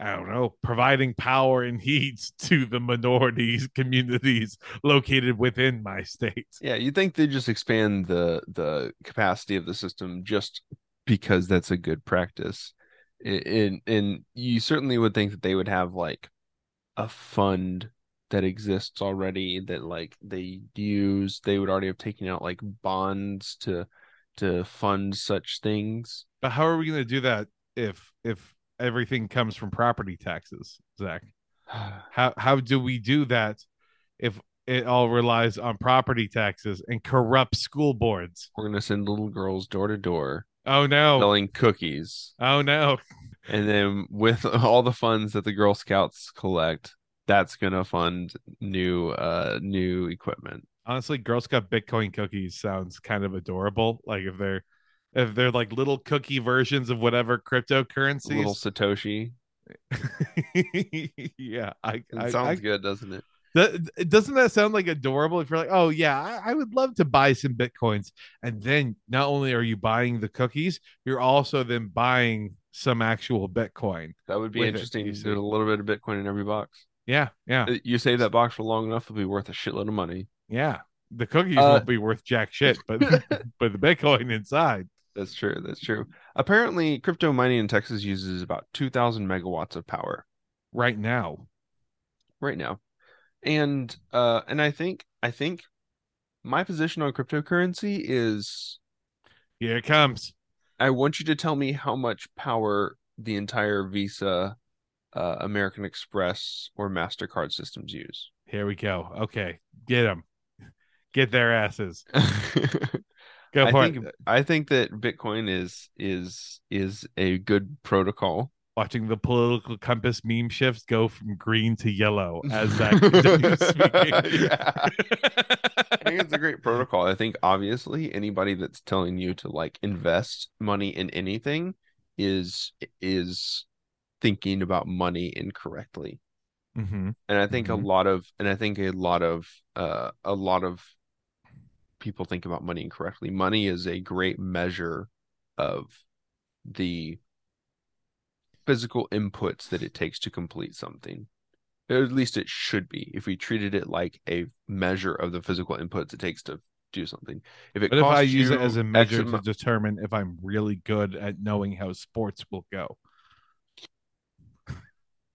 I don't know, providing power and heat *laughs* to the minorities communities located within my state. Yeah, you think they just expand the the capacity of the system just because that's a good practice. And and you certainly would think that they would have like a fund that exists already that like they use. They would already have taken out like bonds to to fund such things. But how are we going to do that if if everything comes from property taxes, Zach? *sighs* How how do we do that if it all relies on property taxes and corrupt school boards? We're gonna send little girls door to door Oh no. selling cookies. Oh no. And then with *laughs* all the funds that the Girl Scouts collect, that's gonna fund new uh new equipment. honestly girl scout bitcoin cookies sounds kind of adorable like if they're if they're like little cookie versions of whatever cryptocurrencies Little Satoshi. *laughs* yeah i, It I, sounds I good, doesn't it? Doesn't that sound like adorable if you're like oh yeah I, I would love to buy some bitcoins and then not only are you buying the cookies you're also then buying some actual bitcoin That would be it, interesting. you There's a little bit of Bitcoin in every box. yeah yeah Uh, You save that box for long enough, it'll be worth a shitload of money. yeah The cookies Uh, won't be worth jack shit, but *laughs* *laughs* but the Bitcoin inside. That's true. That's true. Apparently, crypto mining in Texas uses about 2,000 megawatts of power right now. right now. And uh and I think I think my position on cryptocurrency is Here it comes. I want you to tell me how much power the entire Visa, uh, American Express, or MasterCard systems use. Here we go. Okay, get them. Get their asses. *laughs* Go I think it. I think that Bitcoin is is is a good protocol. Watching the political compass meme shifts go from green to yellow *laughs* as Zach continues speaking. *laughs* Yeah. *laughs* I think it's a great protocol. I think obviously anybody that's telling you to like invest money in anything is is thinking about money incorrectly. Mhm. And I think Mhm. a lot of and I think a lot of uh a lot of people think about money incorrectly. Money is a great measure of the physical inputs that it takes to complete something. Or at least it should be if we treated it like a measure of the physical inputs it takes to do something. If it But if I use it as a measure to determine if I'm really good at knowing how sports will go,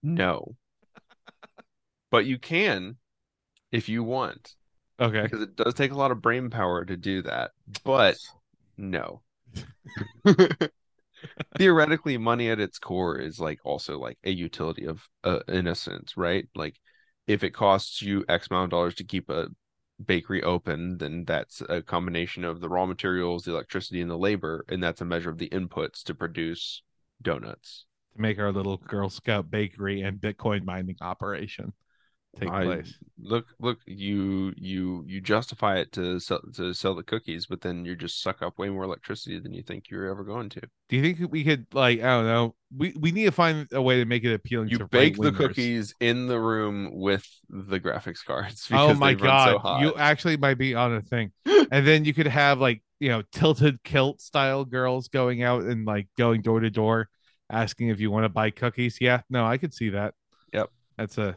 no. But you can if you want. okay, because it does take a lot of brain power to do that. *laughs* But no. *laughs* Theoretically, money at its core is like also like a utility of uh, in a sense, right? Like if it costs you X amount of dollars to keep a bakery open, then that's a combination of the raw materials, the electricity, and the labor, and that's a measure of the inputs to produce donuts. to make our little Girl Scout bakery and Bitcoin mining operation take I- place. Look, look, you you you justify it to sell to sell the cookies, but then you just suck up way more electricity than you think you're ever going to. Do you think we could like I don't know? We we need to find a way to make it appealing You bake the cookies in the room with the graphics cards. *laughs* Oh my run so god, you actually might be on a thing. *gasps* and then you could have like you know tilted kilt style girls going out and like going door to door, asking if you want to buy cookies. Yeah, no, I could see that. Yep. That's a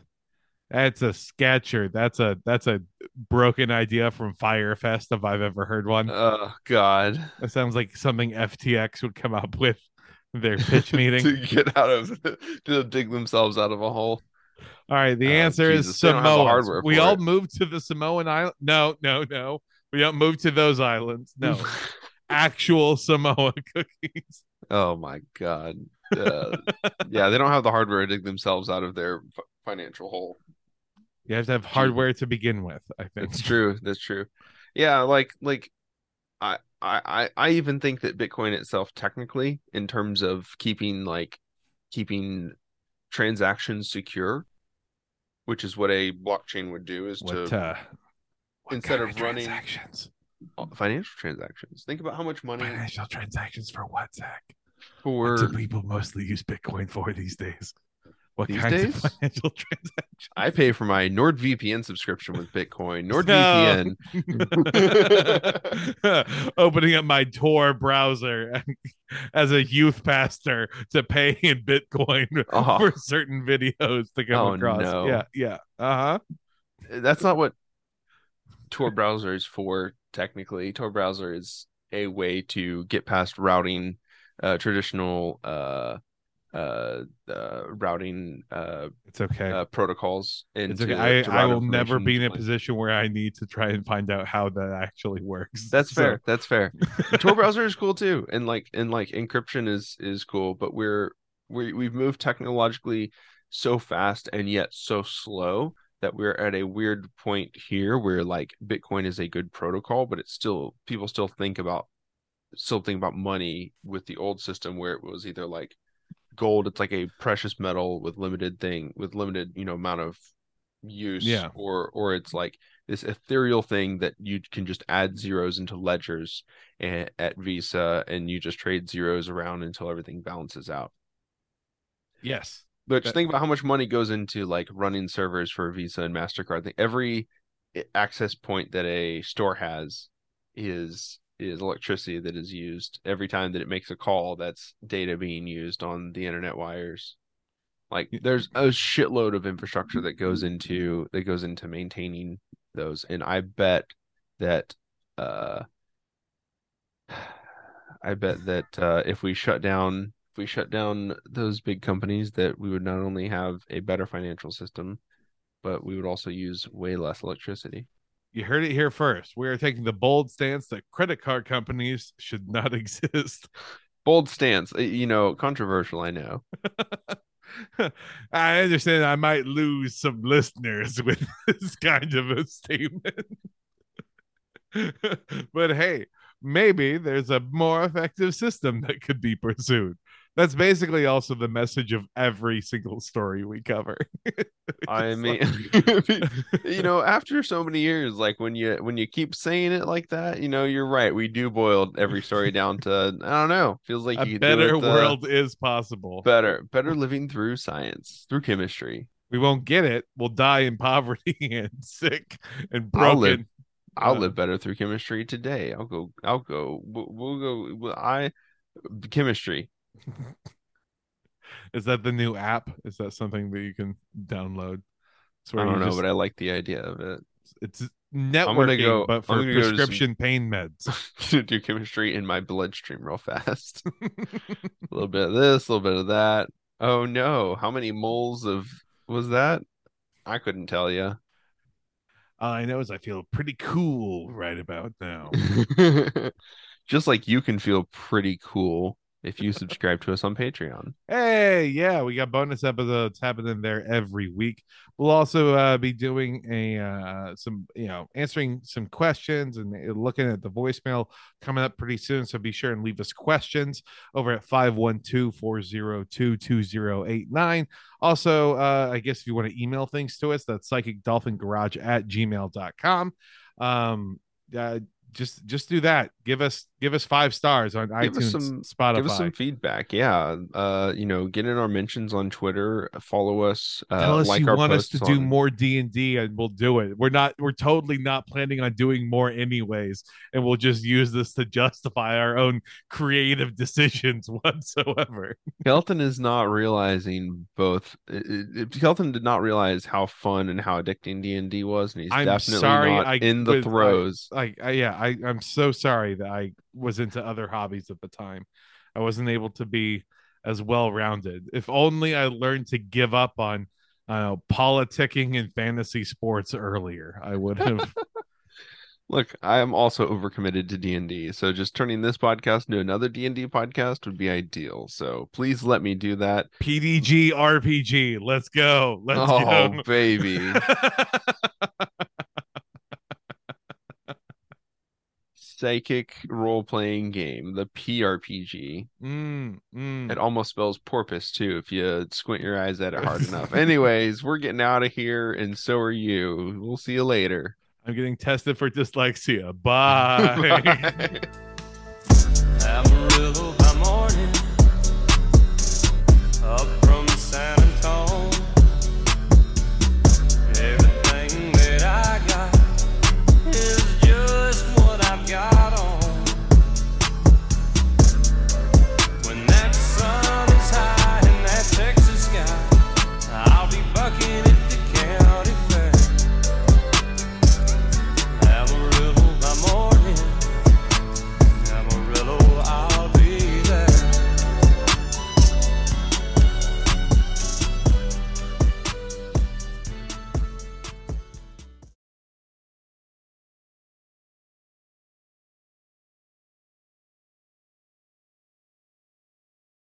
that's a sketcher. That's a that's a broken idea from Fyre Fest if I've ever heard one. Oh God! That sounds like something FTX would come up with their *laughs* pitch meeting. to get out of *laughs* to dig themselves out of a hole. All right, the Oh, answer is they don't have the Samoa. We all it. moved to the Samoan island. No, no, no. We don't move to those islands. No, *laughs* actual Samoa cookies. oh my God! Uh, yeah, they don't have the hardware to dig themselves out of their financial hole. You have to have hardware to begin with. I think That's true. That's true. Yeah, like like I I I even think that Bitcoin itself technically in terms of keeping like keeping transactions secure, which is what a blockchain would do is What, to uh, instead kind of running- transactions, financial transactions. Think about how much money financial transactions for what, Zach? for What do people mostly use Bitcoin for these days? What These kinds days? of financial *laughs* transactions? I pay for my NordVPN subscription with Bitcoin. *laughs* NordVPN. *laughs* opening up my Tor browser as a youth pastor to pay in Bitcoin Oh. for certain videos to come Oh, across. no. Yeah, yeah. Uh huh. That's not what Tor browser is for. Technically, Tor browser is a way to get past routing, uh, traditional uh, uh, uh, routing uh, It's okay. uh, protocols. It's okay. I, I will never be in a position where I need to try and find out how that actually works. That's So- fair. That's fair. Tor *laughs* browser is cool too, and like and like encryption is is cool, but we're we we've moved technologically so fast and yet so slow that we're at a weird point here where like Bitcoin is a good protocol, but it's still people still think about still think about money with the old system where it was either like gold, it's like a precious metal with limited thing with limited, you know, amount of use Yeah. or or it's like this ethereal thing that you can just add zeros into ledgers and, at Visa and you just trade zeros around until everything balances out. Yes. But That- think about how much money goes into like running servers for Visa and Mastercard. Every eh, access point that a store has is is electricity that is used every time that it makes a call. That's data being used on the internet wires. Like there's a shitload of infrastructure that goes into that goes into maintaining those, and I bet that uh *sighs* I bet that uh if we shut down if we shut down those big companies that we would not only have a better financial system, but we would also use way less electricity. You heard it here first. We are taking the bold stance that credit card companies should not *laughs* exist. Bold stance, you know, controversial, I know. *laughs* I understand I might lose some listeners *laughs* with this kind of a statement. but hey, maybe there's a more effective system that could be pursued. That's basically also the message of every single story we cover. *laughs* I mean, *laughs* you know, after so many years, like when you when you keep saying it like that, you know, you're right. We do boil every story down to I don't know. Feels like a better it, uh, world is possible. Better, better living through science, through chemistry. We won't get it. We'll die in poverty *laughs* and sick and broken. I'll live, I'll uh, live better through chemistry today. I'll go. I'll go. We'll, we'll go. I chemistry *laughs* Is that the new app? Is that something that you can download? I don't know, just, but I like the idea of it. It's networking, go, but for prescription pain meds. *laughs* do chemistry in my bloodstream real fast. *laughs* a little bit of this, a little bit of that. Oh no, how many moles of was that? I couldn't tell you. All I know is I feel pretty cool right about now. Just like you can feel pretty cool if you subscribe to us on Patreon. Hey, yeah, we got bonus episodes happening there every week. We'll also uh, be doing a uh, some, you know, answering some questions and looking at the voicemail coming up pretty soon. So be sure and leave us questions over at 512-402-2089. Also, uh, I guess if you want to email things to us, that's psychic dolphin garage at gmail.com. Um, uh, just just do that. Give us give us five stars on give iTunes, some, Spotify. Give us some feedback. Yeah, uh, you know, get in our mentions on Twitter. Follow us. Uh, Tell us like you want us to on... do more D and D, and we'll do it. We're not. We're totally not planning on doing more anyways, and we'll just use this to justify our own creative *laughs* decisions whatsoever. Kelton is not realizing both. It, it, Kelton did not realize how fun and how addicting D and D was, and he's I'm definitely not I, in the throes. I, I, yeah, I, I'm so sorry that I was into other hobbies at the time. I wasn't able to be as well rounded. If only I learned to give up on uh, politicking and fantasy sports earlier, I would have. *laughs* Look, I am also overcommitted to D and D, so just turning this podcast into another D and D podcast would be ideal. So please let me do that. PDG RPG, let's go. Let's oh, go. baby. *laughs* psychic role playing game, the PRPG. Mm, mm. It almost spells porpoise too if you squint your eyes at it hard *laughs* enough. Anyways, we're getting out of here, and so are you. We'll see you later. I'm getting tested for dyslexia. *laughs* Bye. Bye. *laughs*